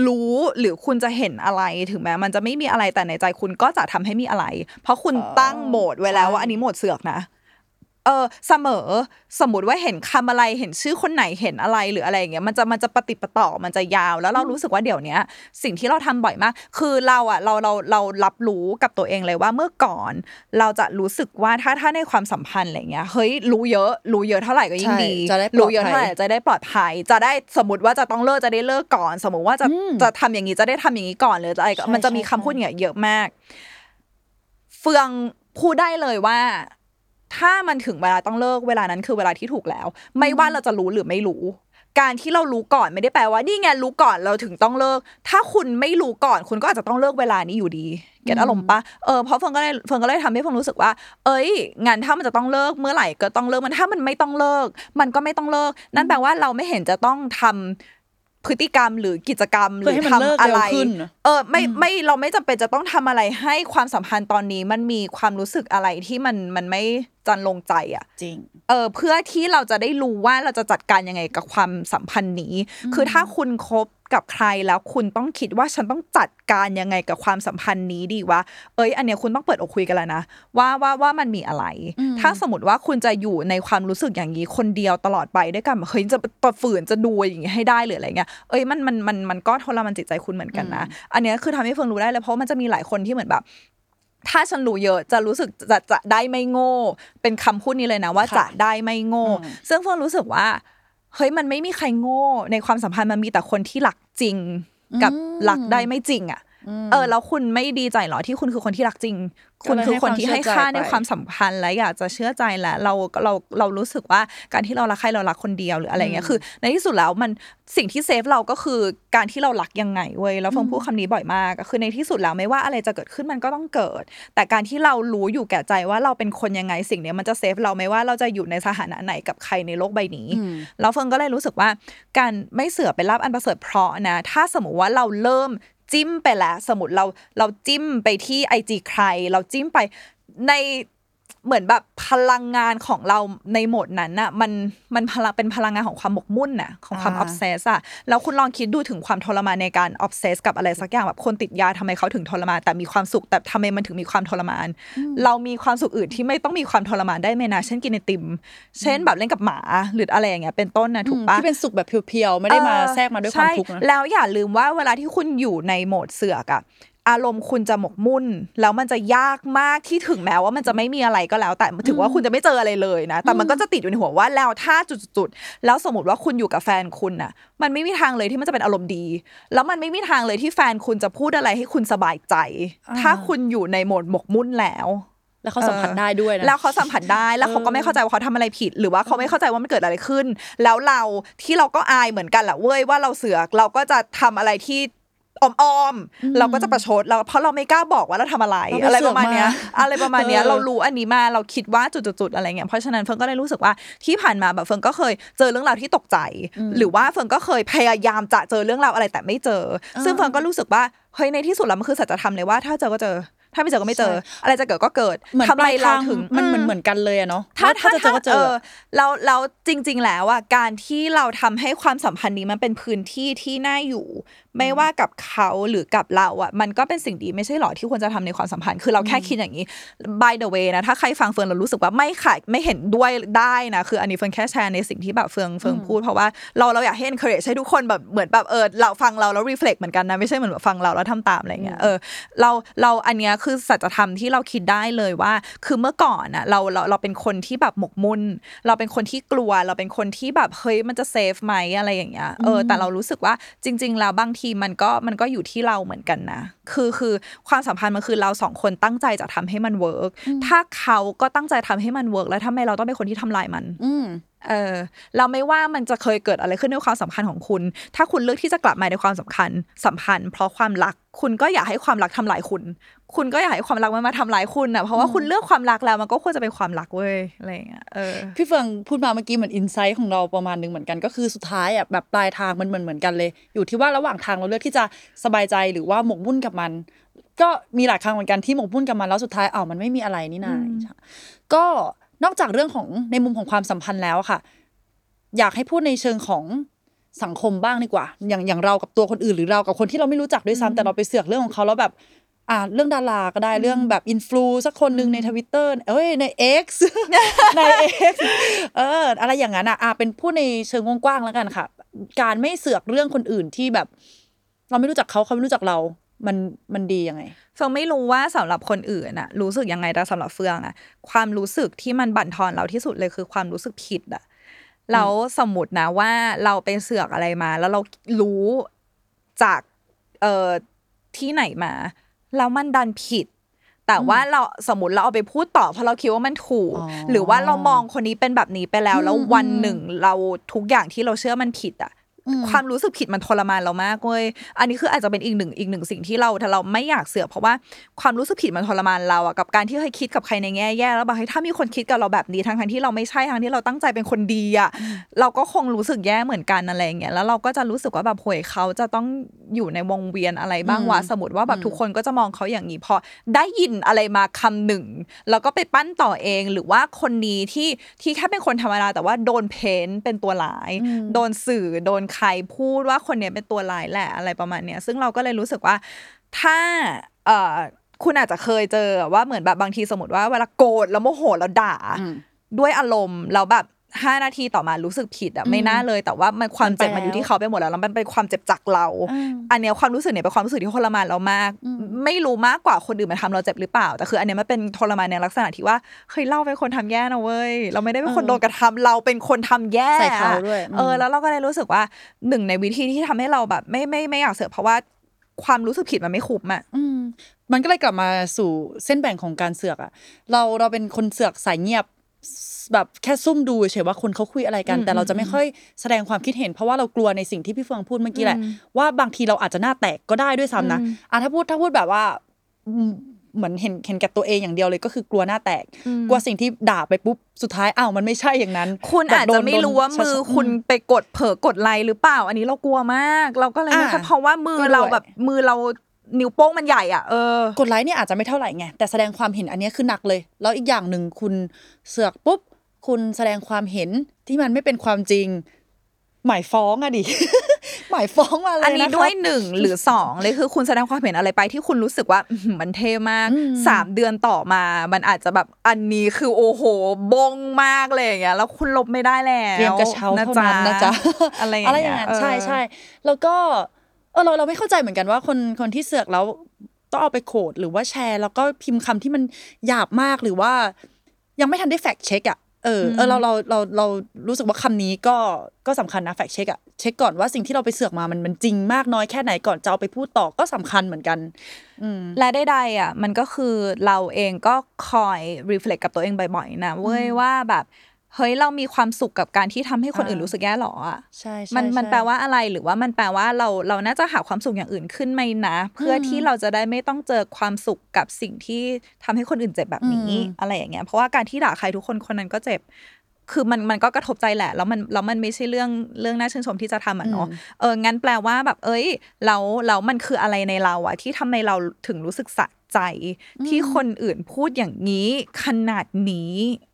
รู้หรือคุณจะเห็นอะไรถึงแม้มันจะไม่มีอะไรแต่ในใจคุณก็จะทำให้มีอะไร เพราะคุณอ๋อตั้งโหมดไว้แล้วว่าใช่อันนี้โหมดเสือกนะ เออเสมอสมมติว่าเห็นคำอะไรเห็นชื่อคนไหนเห็นอะไรหรืออะไรอย่างเงี้ยมันจะมันจะปฏิดปะต่อมันจะยาว แล้วเรารู้สึกว่าเดี๋ยวเนี้ยสิ่งที่เราทำบ่อยมาก คือเราอะเราเราเรารับรู้กับตัวเองเลยว่าเมื่อก่อน เราจะรู้สึกว่าถ้าถ้าในความสัมพันธ์อะไรเงี้ยเฮ้ยรู้เยอะรู้เยอะเท่าไหร่ก็ยิ่งใช่ดีจะได้ปลอดภัยรู้เยอะเท่าไหร่จะได้ปลอดภัย จะได้สมมติว่าจะต้องเลิกจะได้เลิกก่อน สมมติว่าจะอืมจะทำอย่างนี้จะได้ทำอย่างนี้ก่อนหรือจะอะไรก็ใช่มันจะมีใช่คำพูดอย่างเงี้ยเยอะมาก เฟืองพูดได้เลยว่า ถ้ามันถึงเวลาต้องเลิกเวลานั้นคือเวลาที่ถูกแล้ว ไม่ว่าเราจะรู้หรือไม่รู้ การที่เรารู้ก่อนไม่ได้แปลว่านี่ไงรู้ก่อนเราถึงต้องเลิก ถ้าคุณไม่รู้ก่อนคุณก็อาจจะต้องเลิกเวลานี้อยู่ดี get อารมณ์ปะเออเพราะเฟิงก็เลยเฟิงก็เลยทำให้เฟิงรู้สึกว่า เอ้ยงานถ้ามันจะต้องเลิกเมื่อไหร่ก็ต้องเลิกมันถ้ามันไม่ต้องเลิก มันก็ไม่ต้องเลิก นั่นแปลว่าเราไม่เห็นจะต้องทำ พฤติกรรมหรือกิจกรรมหเพื่อให้มันเลิกทำอะไรเร็วขึ้นนะเออไม่ไม่เราไม่จำเป็นจะต้องทำอะไรให้ความสัมพันธ์ตอนนี้มันมีความรู้สึกอะไรที่มันมันไม่จันลงใจอะจริงเออเพื่อที่เราจะได้รู้ว่าเราจะจัดการยังไงกับความสัมพันธ์นี้ คือถ้าคุณคบ กับใครแล้วคุณต้องคิดว่าฉันต้องจัดการยังไงกับความสัมพันธ์นี้ดีวะเอ้ย อันเนี้ยคุณต้องเปิดอกคุยกันแล้วนะว่าว่าว่ามันมีอะไร ถ้าสมมติว่าคุณจะอยู่ในความรู้สึกอย่างนี้คนเดียวตลอดไปด้วยกันแบบเฮ้ยจะตฝืนจะดูอย่างงี้ให้ได้หรืออะไรเงี้ยเอ้ยมันมันมันมันก็ทรมานจิตใจคุณเหมือนกันนะ อันเนี้ยคือทำให้เฟิร์นรู้ได้เลยเพราะมันจะมีหลายคนที่เหมือนแบบถ้าฉันรู้เยอะจะรู้สึกจะจะได้ไม่โง่ เป็นคำพูดนี้เลยนะว่าค่ะจะได้ไม่โง่อืมซึ่งเฟิร์นรู้สึกว่า เฮ้ยมันไม่มีใครโง่ ในความสัมพันธ์มันมีแต่คนที่รักจริง กับรักได้ไม่จริงอะ เออแล้วคุณไม่ดีใจเหรอที่คุณคือคนที่รักจริง คุณคือคนที่ให้ค่าในความสัมพันธ์และอยากจะเชื่อใจและเราเราเรารู้สึกว่าการที่เรารักใครเรารักคนเดียวหรืออะไรเงี้ยคือ ในที่สุดแล้วมันสิ่งที่เซฟเราก็คือการที่เรารักยังไงเว้ยแล้วฟงพูดคำนี้บ่อยมากคือในที่สุดแล้วไม่ว่าอะไรจะเกิดขึ้นมันก็ต้องเกิด แต่การที่เรารู้อยู่แก่ใจว่าเราเป็นคนยังไงสิ่งเนี้ยมันจะ save เราไม่ว่าเราจะอยู่ในสถานะไหนกับใครในโลกใบนี้แล้วเฟิงก็เลยรู้สึกว่าการไม่เสือกเป็นลาภอันประเสริฐเพราะนะ ถ้าสมมติว่าเราเริ่ม จิ้มไปแล้ว สมมติเราเราจิ้มไปที่ IG ใคร เราจิ้มไปใน เหมือนแบบพลังงานของเราในโหมดนั้นน่ะมันมันพลังเป็นพลังงานของความหมกมุ่นน่ะของความอ่า obsess อะแล้วคุณลองคิดดูถึงความทรมานในการ obsess กับอะไรสักอย่างแบบคนติดยาทำไมเขาถึงทรมานแต่มีความสุขแต่ทำไมมันถึงมีความทรมาน เรามีความสุขอื่นที่ไม่ต้องมีความทรมานได้ไหมนะเช่นกินไอติม เช่นแบบเล่นกับหมาหรืออะไรอย่างเงี้ยเป็นต้นนะถูกปะที่เป็นสุขแบบเพียวๆไม่ได้มาแทรกมาด้วยความทุกข์ใช่นะแล้วอย่าลืมว่าเวลาที่คุณอยู่ในโหมดเสือกอะ อารมณ์คุณจะหมกมุ่น แล้วมันจะยากมากที่ถึงแม้ว่ามันจะไม่มีอะไรก็แล้ว แต่ถือว่าคุณจะไม่เจออะไรเลยนะ แต่มันก็จะติดอยู่ในหัวว่าแล้วถ้าจุดๆๆแล้วสมมติว่าคุณอยู่กับแฟนคุณน่ะ มันไม่มีทางเลยที่มันจะเป็นอารมณ์ดี แล้วมันไม่มีทางเลยที่แฟนคุณจะพูดอะไรให้คุณสบายใจ ถ้าคุณอยู่ในโหมดหมกมุ่นแล้วแล้วเขาสัมผัสได้ด้วยนะแล้วเขาสัมผัสได้แล้วเขาก็ไม่เข้าใจว่าเขาทำอะไรผิด หรือว่าเขาไม่เข้าใจว่ามันเกิดอะไรขึ้น แล้วเราที่เราก็อายเหมือนกันแหละเว้ยว่าเราเสือกเราก็จะทำอะไรที่ อ้อมๆเราก็จะประชดเราเพราะเราไม่กล้าบอกว่าเราทำอะไรเราไปอะไรเสืปอกระมาณเนี้ยมาอะไรประมาณเนี้ยเออเรารู้อันนี้มาเราคิดว่าจุดๆๆอะไรเงี้ยเพราะฉะนั้นเฟิร์นก็เลยรู้สึกว่าที่ผ่านมาแบบเฟิร์นก็เคยเจอเรื่องราวที่ตกใจ หรือว่าเฟิร์นก็เคยพยายามจะเจอเรื่องราวอะไรแต่ไม่เจอ ซึ่งเฟิร์นก็รู้สึกว่าเฮ้ยในที่สุดแล้วมันคือสัจธรรมเลยว่าถ้าเจอก็เจอถ้าไม่เจอก็ไม่เจอ อะไรจะเกิดก็เกิดเหมือนทำไมลายเราทางถึงมันเหมือนอืเหมือนกันเลยอะเนาะถ้าถ้าจะเจอก็เจอแล้วแล้วจริง ๆ แล้วอะการที่เราทำให้ความสัมพันธ์นี้มันเป็นพื้นที่ที่น่าอยู่ ไม่ว่ากับเขาหรือกับเราอะมันก็เป็นสิ่งดีไม่ใช่หรอที่ควรจะทำในความสัมพันธ์คือเราแค่คิดอย่างนี้ by the way นะถ้าใครฟังเฟิร์นเรารู้สึกว่าไม่ค่ะไม่เห็นด้วยได้นะคืออันนี้เฟิร์นแค่แชร์ในสิ่งที่แบบเฟิร์นเฟิร์นพูดเพราะว่าเราเราอยากให้ encourage ให้ทุกคนแบบเหมือนแบบเออเราฟังเราแล้ว reflect เหมือนกันนะไม่ใช่เหมือนแบบฟังเราแล้วทำตามอะไรเงี้ยเออเราเราอันเนี้ยคือสัจธรรมที่เราคิดได้เลยว่า คือเมื่อก่อนอะเราเราเราเป็นคนที่แบบหมกมุ่นเราเป็นคนที่กลัว เราเป็นคนที่แบบเฮ้ยมันจะ safe ไหมอะไรอย่างเงี้ยเออแต่เรารู้สึกว่าจริง ๆ แล้วบางทีมันก็มันก็อยู่ที่เราเหมือนกันนะ คือคือความสัมพันธ์มันคือเราสองคนตั้งใจจะทำให้มัน work ถ้าเขาก็ตั้งใจทำให้มัน work แล้วทำไมเราต้องเป็นคนที่ทำลายมัน อืมเออเราไม่ว่ามันจะเคยเกิดอะไรขึ้นในความสัมพันธ์ของคุณ ถ้าคุณเลือกที่จะกลับมาในความสำคัญสัมพันธ์ เพราะความรัก คุณก็อย่าให้ความรักทำลายคุณ คุณก็อย่าให้ความรักมันมาทำลายคุณนะเพราะว่าคุณเลือกความรักแล้วมันก็ควรจะเป็นความรักเว้ย อะไรอย่างเงี้ย เออ พี่เฟิงพูดมาเมื่อกี้เหมือนอินไซต์ของเราประมาณหนึงเหมือนกัน ก็คือสุดท้ายอะแบบปลายทางมันเหมือนเหมือนกันเลย อยู่ที่ว่าระหว่างทางเราเลือกที่จะสบายใจหรือว่าหมกมุ่นกับมัน ก็มีหลายครั้งเหมือนกันที่หมกมุ่นกับมันแล้วสุดท้ายอ้าวมันไม่มีอะไรนี่นาก็นอกจากเรื่องของในมุมของความสัมพันธ์แล้วอะค่ะ อยากให้พูดในเชิงของสังคมบ้างดีกว่า อย่างอย่างเรากับตัวคนอื่นหรือเรากับคนที่เราไม่รู้จักด้วยซ้ำแต่เราไปเสือกเรื่องของเขาแล้วแบบอ่าเรื่องดาราก็ได้เรื่องแบบอินฟลูสักคนหนึ่งในทวิตเตอร์เอ้ยใน X ใน X เอออะไรอย่างนั้นอะอ่าเป็นพูดในเชิงกว้างๆแล้วกันค่ะ การไม่เสือกเรื่องคนอื่นที่แบบ เราไม่รู้จักเขาเขาไม่รู้จักเรา มันมันดียังไงเฟืองไม่รู้ว่าสำหรับคนอื่นน่ะรู้สึกยังไงแต่สำหรับเฟืองอะความรู้สึกที่มันบั่นทอนเราที่สุดเลยคือความรู้สึกผิดอะแล้วสมมตินะว่าเราไปเสือกอะไรมา แล้วเรารู้จากเอ่อที่ไหนมา แล้วมันดันผิด แต่ว่าเราสมมติเราเอาไปพูดต่อเพราะเราคิดว่ามันถูกอ๋อหรือว่าเรามองคนนี้เป็นแบบนี้ไปแล้ว แล้ววันหนึ่งเราทุกอย่างที่เราเชื่อมันผิดอะ ความรู้สึกผิดมันทรมานเรามากเว้ยอันนี้คืออาจจะเป็นอีกหนึ่งอีกหนึ่งสิ่งที่เราถ้าเราไม่อยากเสือกเพราะว่าความรู้สึกผิดมันทรมานเราอะกับการที่เคยคิดกับใครในแง่แย่แล้วบอกให้ยถ้ามีคนคิดกับเราแบบนี้ทั้งทั้งๆที่เราไม่ใช่ทั้งที่เราตั้งใจเป็นคนดีอะเราก็คงรู้สึกแย่เหมือนกันอะไรอย่างเงี้ยแล้วเราก็จะรู้สึกว่าแบบโหยเขาจะต้องอยู่ในวงเวียนอะไรบ้างวะสมมติว่าแบบทุกคนก็จะมองเขาอย่างนี้พอได้ยินอะไรมาคำหนึ่งแล้วก็ไปปั้นต่อเองหรือว่าคนนี้ที่ที่แค่เป็นคนธรรมดาแต่ว่าโดนเพ้นท์เป็นตัวร้าย โดนสื่อโดนใครพูดว่าคนเนี้ยเป็นตัวร้ายแหละอะไรประมาณเนี้ยซึ่งเราก็เลยรู้สึกว่าถ้าเอ่อคุณอาจจะเคยเจอว่าเหมือนแบบบางทีสมมติว่าเวลาโกรธแล้วโมโหแล้วด่าอืมด้วยอารมณ์แล้วแบบ ห้านาทีต่อมารู้สึกผิดอะไม่น่าเลย แต่ว่ามันความเจ็บมัมันนไปอยู่ที่แล้วเขาไปหมดแล้วแล้วมันเป็นความเจ็บจากเราอืมอันเนี้ยความรู้สึกเนี่ยเป็นความรู้สึกที่ทรมานเรามากอืมไม่รู้มากกว่าคนอื่นมาทำเราเจ็บหรือเปล่า แต่คืออันเนี้ยมันเป็นทรมานในลักษณะที่ว่าเฮ้ยเราเป็นคนทำแย่นะเว้ยเราไม่ได้เป็นคนโดนกระทำเราเป็นคนทำแย่ใส่เขาด้วยเออมแล้วเราก็เลยรู้สึกว่าหนึ่งในวิธีที่ทำให้เราแบบ ไม่ไม่ไม่อยากเสือกเพราะว่าความรู้สึกผิดมันไม่คุ้มอะอืมมันก็เลยกลับมาสู่เส้นแบ่งของการเสือกอะเราเราเป็นคนเสือกสายเงียบ แบบแค่ซุ่มดูเฉยๆว่าคนเขาคุยอะไรกันอืมแต่เราจะไม่อืมค่อยแสดงความคิดเห็น เพราะว่าเรากลัวในสิ่งที่พี่เฟืองพูดเมื่อกี้แหละอืมว่าบางทีเราอาจจะหน้าแตกก็ได้ด้วยซ้ำนะอืมอะถ้าพูดถ้าพูดแบบว่าอืมเหมือนเห็นเห็นแก่ตัวเองอย่างเดียวเลยก็คือกลัวหน้าแตกอืมกลัวสิ่งที่ด่าไปปุ๊บสุดท้ายอ้าวมันไม่ใช่อย่างนั้น คุณแบบอาจโดจะนไม่โดนรู้ว่ามือชัดๆคุณไปกดเผลอกดไลค์หรือเปล่า อันนี้เรากลัวมาก เราก็เลยอ่านะคะเพราะว่ามือก็ด้วยเราแบบมือเรา นิ้วโป้งมันใหญ่อะเออกดไลค์เนี่ยอาจจะไม่เท่าไหร่ไงแต่แสดงความเห็นอันเนี้ยคือหนักเลย แล้วอีกอย่างหนึ่งคุณเสือกปุ๊บ คุณแสดงความเห็นที่มันไม่เป็นความจริง หมายฟ้องอะดิหมายฟ้องมาเลยอันนี้ะครับด้วยหนึ่งหรือสองเลยคือคุณแสดงความเห็นอะไรไปที่คุณรู้สึกว่าอื้อหือมันเท่มากอืมสามเดือนต่อมา มันอาจจะแบบอันนี้คือโอ้โหบงมากเลยอย่างเงี้ยแล้วคุณลบไม่ได้แล้วเตรียมกระเช้าเท่านั้นนะจ๊ะอะไรอย่างอะไรอเงี้ย่างยนั้นเออใช่ใช่แล้วก็เออเราเราไม่เข้าใจเหมือนกันว่าคนคนที่เสือกแล้วต้องเอาไปโคดหรือว่าแชร์ แล้วก็พิมพ์คำที่มันหยาบมากหรือว่า ยังไม่ทันได้แฟกเช็คอะเออเออเราเราเราเรารู้สึกว่าคำนี้ก็ก็สำคัญนะแฟกเช็คอะเช็คก่อนว่าสิ่งที่เราไปเสือกมามันมันจริงมากน้อยแค่ไหนก่อนจะเอาไปพูดต่อก็สำคัญเหมือนกันอืมและใดๆอะมันก็คือเราเองก็คอยรีเฟล็กกับตัวเองบ่อยๆนะเว้ยว่าแบบ เฮ้ยเรามีความสุขกับการที่ทำให้คนอื่นอ่ารู้รู้สึกแย่หรออะใช่ใช่มันมันใช่แปลว่าอะไรหรือว่ามันแปลว่าเราเราน่าจะหาความสุขอย่างอื่นขึ้นไหมนะ เพื่ออมที่เราจะได้ไม่ต้องเจอความสุขกับสิ่งที่ทำให้คนอื่นเจ็บแบบนี้อืมอะไรอย่างเงี้ยเพราะว่าการที่ด่าใครทุกคนคนนั้นก็เจ็บ คือมันมันก็กระทบใจแหละ แล้วมันแล้วมันไม่ใช่เรื่องเรื่องน่าชื่นชมที่จะทำอะเนาะอืมเอองั้นแปลว่าแบบ เอ้ยแล้วแล้วมันคืออะไรในเราอะที่ทำให้เราถึงรู้สึกสะ ใจที่คนอื่นพูดอย่างนี้ขนาดนี้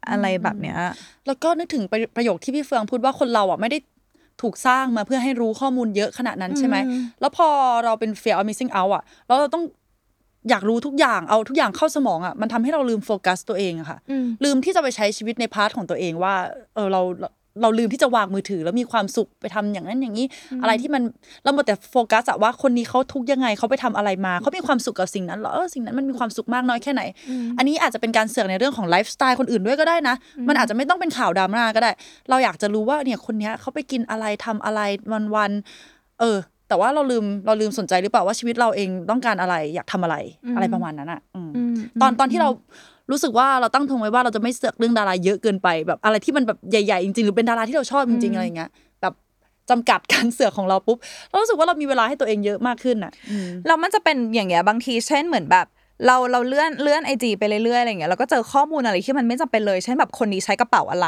อะไรแบบเนี้ย แล้วก็นึกถึงประประโยคที่พี่เฟืองพูดว่าคนเราอะไม่ได้ถูกสร้างมาเพื่อให้รู้ข้อมูลเยอะขนาดนั้นใช่ไหมอืมแล้วพอเราเป็น fear of missing out อะ แล้วเราต้องอยากรู้ทุกอย่าง เอาทุกอย่างเข้าสมองอะ มันทำให้เราลืมโฟกัสตัวเองอะค่ะอืมลืมที่จะไปใช้ชีวิตใน part ของตัวเองว่า เออเรา เราเราลืมที่จะวางมือถือ แล้วมีความสุขไปทำอย่างนั้นอย่างนี้ อะไรที่มันเราหมดแต่โฟกัสอะว่าคนนี้เขาทุกข์ยังไงเขาไปทำอะไรมาเขามีความสุขกับสิ่งนั้นเหรอเออสิ่งนั้นมันมีความสุขมากน้อยแค่ไหน อันนี้อาจจะเป็นการเสือกในเรื่องของไลฟ์สไตล์คนอื่นด้วยก็ได้นะ มันอาจจะไม่ต้องเป็นข่าวดราม่าก็ได้ เราอยากจะรู้ว่าเนี่ยคนเนี้ยเขาไปกินอะไรทำอะไรวันวันๆเออ แต่ว่าเราลืมเราลืมสนใจหรือเปล่าว่าชีวิตเราเองต้องการอะไรอยากทำอะไรอืมอะไรประมาณนั้นอะอืมอืมตอนตอนที่เรา รู้สึกว่าเราตั้งทงไว้ว่าเราจะไม่เสือกเรื่องดาราเยอะเกินไปแบบอะไรที่มันแบบใหญ่ๆจริงๆหรือเป็นดาราที่เราชอบจริงๆอะไรเงี้ยแบบจำกัดการเสือกของเราปุ๊บเรารู้สึกว่าเรามีเวลาให้ตัวเองเยอะมากขึ้นอะอืมแล้วมันจะเป็นอย่างเงี้ยบางทีเช่นเหมือนแบบ เราเราเลื่อนเลื่อนไอจีไปเรื่อยๆอะไรเงี้ยเราก็เจอข้อมูลอะไรที่มันไม่จำเป็นเลยเช่นแบบคนนี้ใช้กระเป๋าอะไร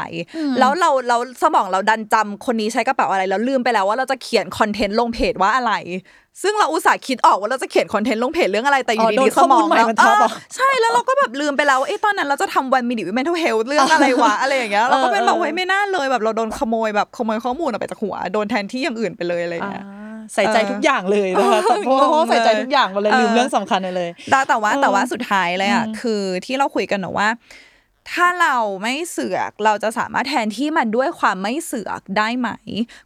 แล้วเราเราสมองเราดันจำคนนี้ใช้กระเป๋าอะไรแล้วลืมไปแล้วว่าเราจะเขียนคอนเทนต์ลงเพจว่าอะไร ซึ่งเราอุตส่าห์คิดออกว่าเราจะเขียนคอนเทนต์ลงเพจเรื่องอะไรแต่อยู่ดีๆ อ๋อโดนสมองข้อมูลใหม่เรามันทับเหรอเออใช่แล้วเราก็แบบลืมไปแล้วว่าเอ้ตอนนั้นเราจะทำ one minute mental health เรื่องอะไรวะอะไรอย่างเงี้ยเราก็เป็นแบบเฮ้ยไม่น่าเลยแบบเราโดนขโมยแบบขโมยข้อมูลออกไปจากหัวโดนแทนที่อย่างอื่นไปเลยอะไรอย่างเงี้ยอ่า ใส่ใจทุกอย่างเลยนะคะเออเพราะเพราะว่าใส่ใจงงเลยทุกอย่างมาเลยเออลืมเรื่องสำคัญไปเลยแต่แต่ว่าเออแต่ว่าสุดท้ายเลยอะอืมคือที่เราคุยกันเนอะว่า ถ้าเราไม่เสือกเราจะสามารถแทนที่มันด้วยความไม่เสือกได้ไหม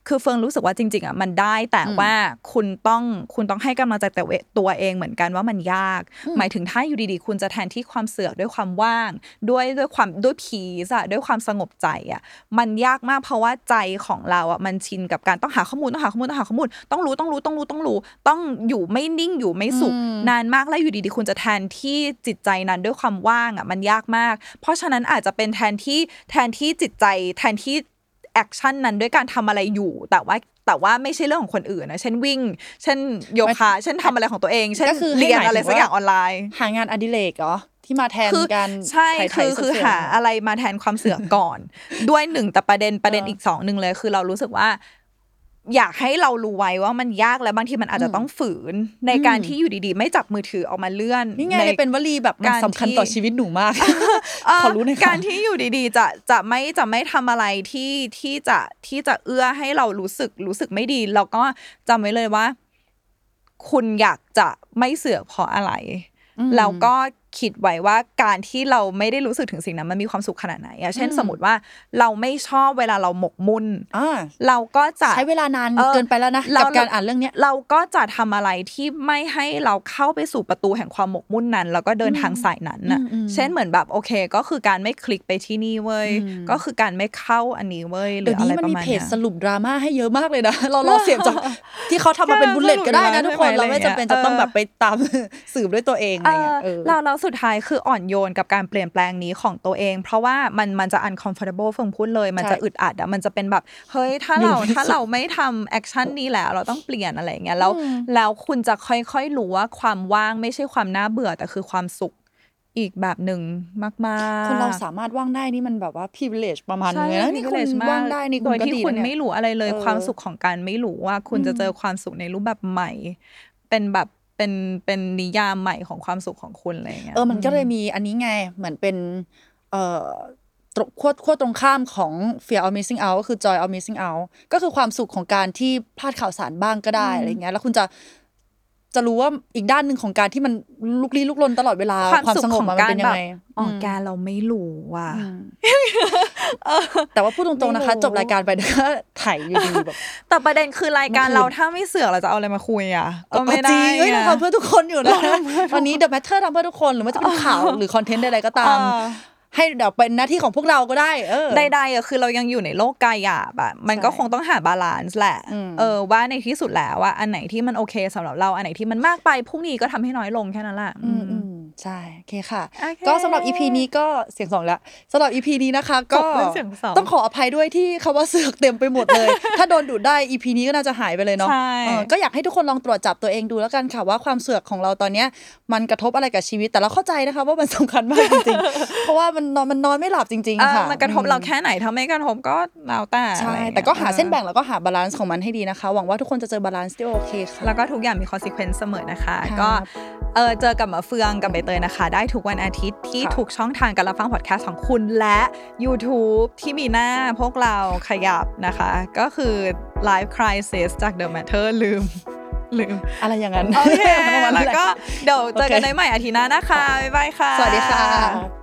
คือเฟิงรู้สึกว่าจริง ๆอะมันได้แต่ว่าคุณต้องคุณต้องให้กำลังใจแต่ตัวเองเหมือนกันว่ามันยาก หมายถึงถ้าอยู่ดีๆ คุณจะแทนที่ความเสือกด้วยความว่าง ด้วยด้วยความด้วยพีซอะด้วยความสงบใจอะมันยากมากเพราะว่าใจของเราอะมันชินกับการต้องหาข้อมูลต้องหาข้อมูลต้องหาข้อมูลต้องรู้ต้องรู้ต้องรู้ต้องรู้ ต้องอยู่ไม่นิ่งอยู่ไม่สุขอืมนานมากแล้วอยู่ดีๆ คุณจะแทนที่จิตใจนั้นด้วยความว่างอะมันยากมาก เพราะฉะนั้นอาจจะเป็นแทนที่แทนที่จิตใจแทนที่ action นั้นด้วยการทำอะไรอยู่ แต่ว่าแต่ว่าไม่ใช่เรื่องของคนอื่นนะเช่นวิ่ง เช่นโยคะเช่นทำอะไรของตัวเองเช่นก็คือให้เรียนหมายถึงอะไรสักอย่างว่าออนไลน์ หางานอดิเรกเหรอที่มาแทนคือการใช่ถ่ายคือๆคือเสืกๆหาอะไรมาแทนความเสือกก่อน ด้วยหนึ่งแต่ประเด็นประเด็นเอออีอีกสองหนึ่งเลย คือเรารู้สึกว่า อยากให้เรารู้ไว้ว่ามันยากและบางทีมันอาจจะต้องฝืน ในการที่อยู่ดีๆ ไม่จับมือถือออกมาเลื่อนนี่ไงเลยเป็นวลีแบบมันการสำคัญที่ต่อชีวิตหนูมากเอ่อขอรู้หน่อยค่ะการที่อยู่ดีๆ จะจะไม่จะไม่ทำอะไรที่ที่จะที่จะเอื้อให้เรารู้สึกรู้สึกไม่ดีแล้วก็จำไว้เลยว่า คุณอยากจะไม่เสือกเพราะอะไรแล้วก็ คิดไว้ว่าการที่เราไม่ได้รู้สึกถึงสิ่งนั้นมันมีความสุขขนาดไหนอะเช่นสมมติว่าเราไม่ชอบเวลาเราหมกมุ่นอ่าเราก็จะใช้เวลานานเออเกินไปแล้วนะเรากับการอ่านเรื่องเนี้ยเราก็จะทำอะไรที่ไม่ให้เราเข้าไปสู่ประตูแห่งความหมกมุ่นนั้น แล้วก็เดินทางสายนั้นน่ะอืมอืมเช่นเหมือนแบบโอเค ก็คือการไม่คลิกไปที่นี่เว้ยก็คือการไม่เข้าอันนี้เว้ยหรืเดี๋ยอวอะนี้ไรมันประมีมาณเพเนี้จยสรุปดราม่าให้เยอะมากเลยนะเรารอเสียงจากที่เขาทำมาเป็นบุลเลตก็ได้นะทุกคนใช่เราไม่จำเป็นจะต้องเออแบบไปตามสืบด้วยตัวเองอะไรเงี้ยเอเอออแล้วแล้วสุดท้ายคืออ่อนโยนกับการเปลี่ยนแปลงนี้ของตัวเอง เพราะว่ามันมันจะ uncomfortable เฟิงพูดเลย มันจะใช่อึดอัดอะมันจะเป็นแบบเฮ้ยถ้าเราอยู่ไม่สุดถ้าเราไม่ทำแอคชั่นนี้แล้วเราต้องเปลี่ยนอะไรอย่างเงี้ยแล้วแล้วคุณจะค่อยๆรู้ว่าความว่างไม่ใช่ความน่าเบื่อแต่คือความสุขอีกแบบหนึ่งมากๆ คนเราสามารถว่างได้นี่มันแบบว่า privilege ประมาณนึใช่งเลยนะนี่คุณ privilege มกว่างได้นี่โดคุณยก็ที่ดีคุณนะไม่เนี่ยรู้อะไรเลยเออความสุขของการไม่รู้ว่าคุณจะเจอความสุขในรูปแบบใหม่ เป็นแบบ เป็นเป็นนิยามใหม่ของความสุขของคุณอะไรอย่างเงี้ยเออมันก็เลยมีอันนี้ไงเหมือนเป็นเอ่อตรงขั้วขั้วตรงข้ามของ fear of missing out ก็คือ joy of missing out ก็คือความสุขของการที่พลาดข่าวสารบ้างก็ได้อะไรเงี้ยแล้วคุณจะ จะรู้ว่าอีกด้านหนึ่งของการที่มันลุกลี้ลุกลนตลอดเวลาความสุขสงบของมันการเป็นแบบยังไงอ๋ออมแกเราไม่รู้ว่ะแต่ว่าพูดตรงๆนะคะไม่รู้จบรายการไปก็ถ่ายอยู่ดีแบบแต่ประเด็นคือรายการเมื่อคืนเราถ้าไม่เสือกเราจะเอาอะไรมาคุยอะก็ไม่ได้จริงเอ้ยเราไงทำเพื่อทุกคนอยู่นะวันนี้ The Matter ทำเพื่อทุกคนหรือว่าจะเป็นข่าวหรือคอนเทนต์ใดๆก็ตามเออ ให้เดี๋ยวเป็นหน้าที่ของพวกเราก็ได้เออใดๆอะคือเรายังอยู่ในโลกกายหยาบอะมันก็ใช่คงต้องหา balance แหละอืมเออว่าในที่สุดแล้วว่าอันไหนที่มันโอเคสำหรับเราอันไหนที่มันมากไปพรุ่งนี้ก็ทำให้น้อยลงแค่นั้นแหละอืมอืม ใช่โอเคค่ะ โอเคก็สำหรับ EP นี้ก็เสียงสองแล้วสำหรับ EP นี้นะคะ ก็จบด้วยเสียงสองต้องขออภัยด้วยที่คำว่าเสือกเต็มไปหมดเลย ถ้าโดนดูดได้ EP นี้ก็น่าจะหายไปเลยเนาะใช่ เออก็อยากให้ทุกคนลองตรวจจับตัวเองดูแล้วกันค่ะว่าความเสือกของเราตอนเนี้ยมันกระทบอะไรกับชีวิต แต่เราเข้าใจนะคะว่ามันสำคัญมากจริงๆ เพราะว่ามันนอนมันนอนไม่หลับจริงๆ เออค่ะ มันกระทบเราแค่ไหนถ้าไม่กระทบก็แล้วแต่ใช่ อะไรอย่างงี้ แต่ก็หาเส้นแบ่งเออแล้วก็หา balance ของมันให้ดีนะคะ หวังว่าทุกคนจะเจอ balance ที่โอเคค่ะ แล้วก็ทุกอย่างมี consequence เสมอนะคะครับก็เออเจอกับมาเฟืองกับใบเตยนะคะ ได้ทุกวันอาทิตย์ที่ค่ะทุกช่องทางการรับฟังพอดแคสต์ของคุณและ YouTube ที่มีหน้าพวกเราขยับนะคะ ก็คือ Live Crisis จาก The Matter ลืมลืมอะไรอย่างนั้น โอเคประมาณแล้นั้นวหะก็เดี๋ยวเจอกันโอเคในใหม่อาทิตย์หน้านะคะ บ๊ายบายค่ะ สวัสดีค่ะ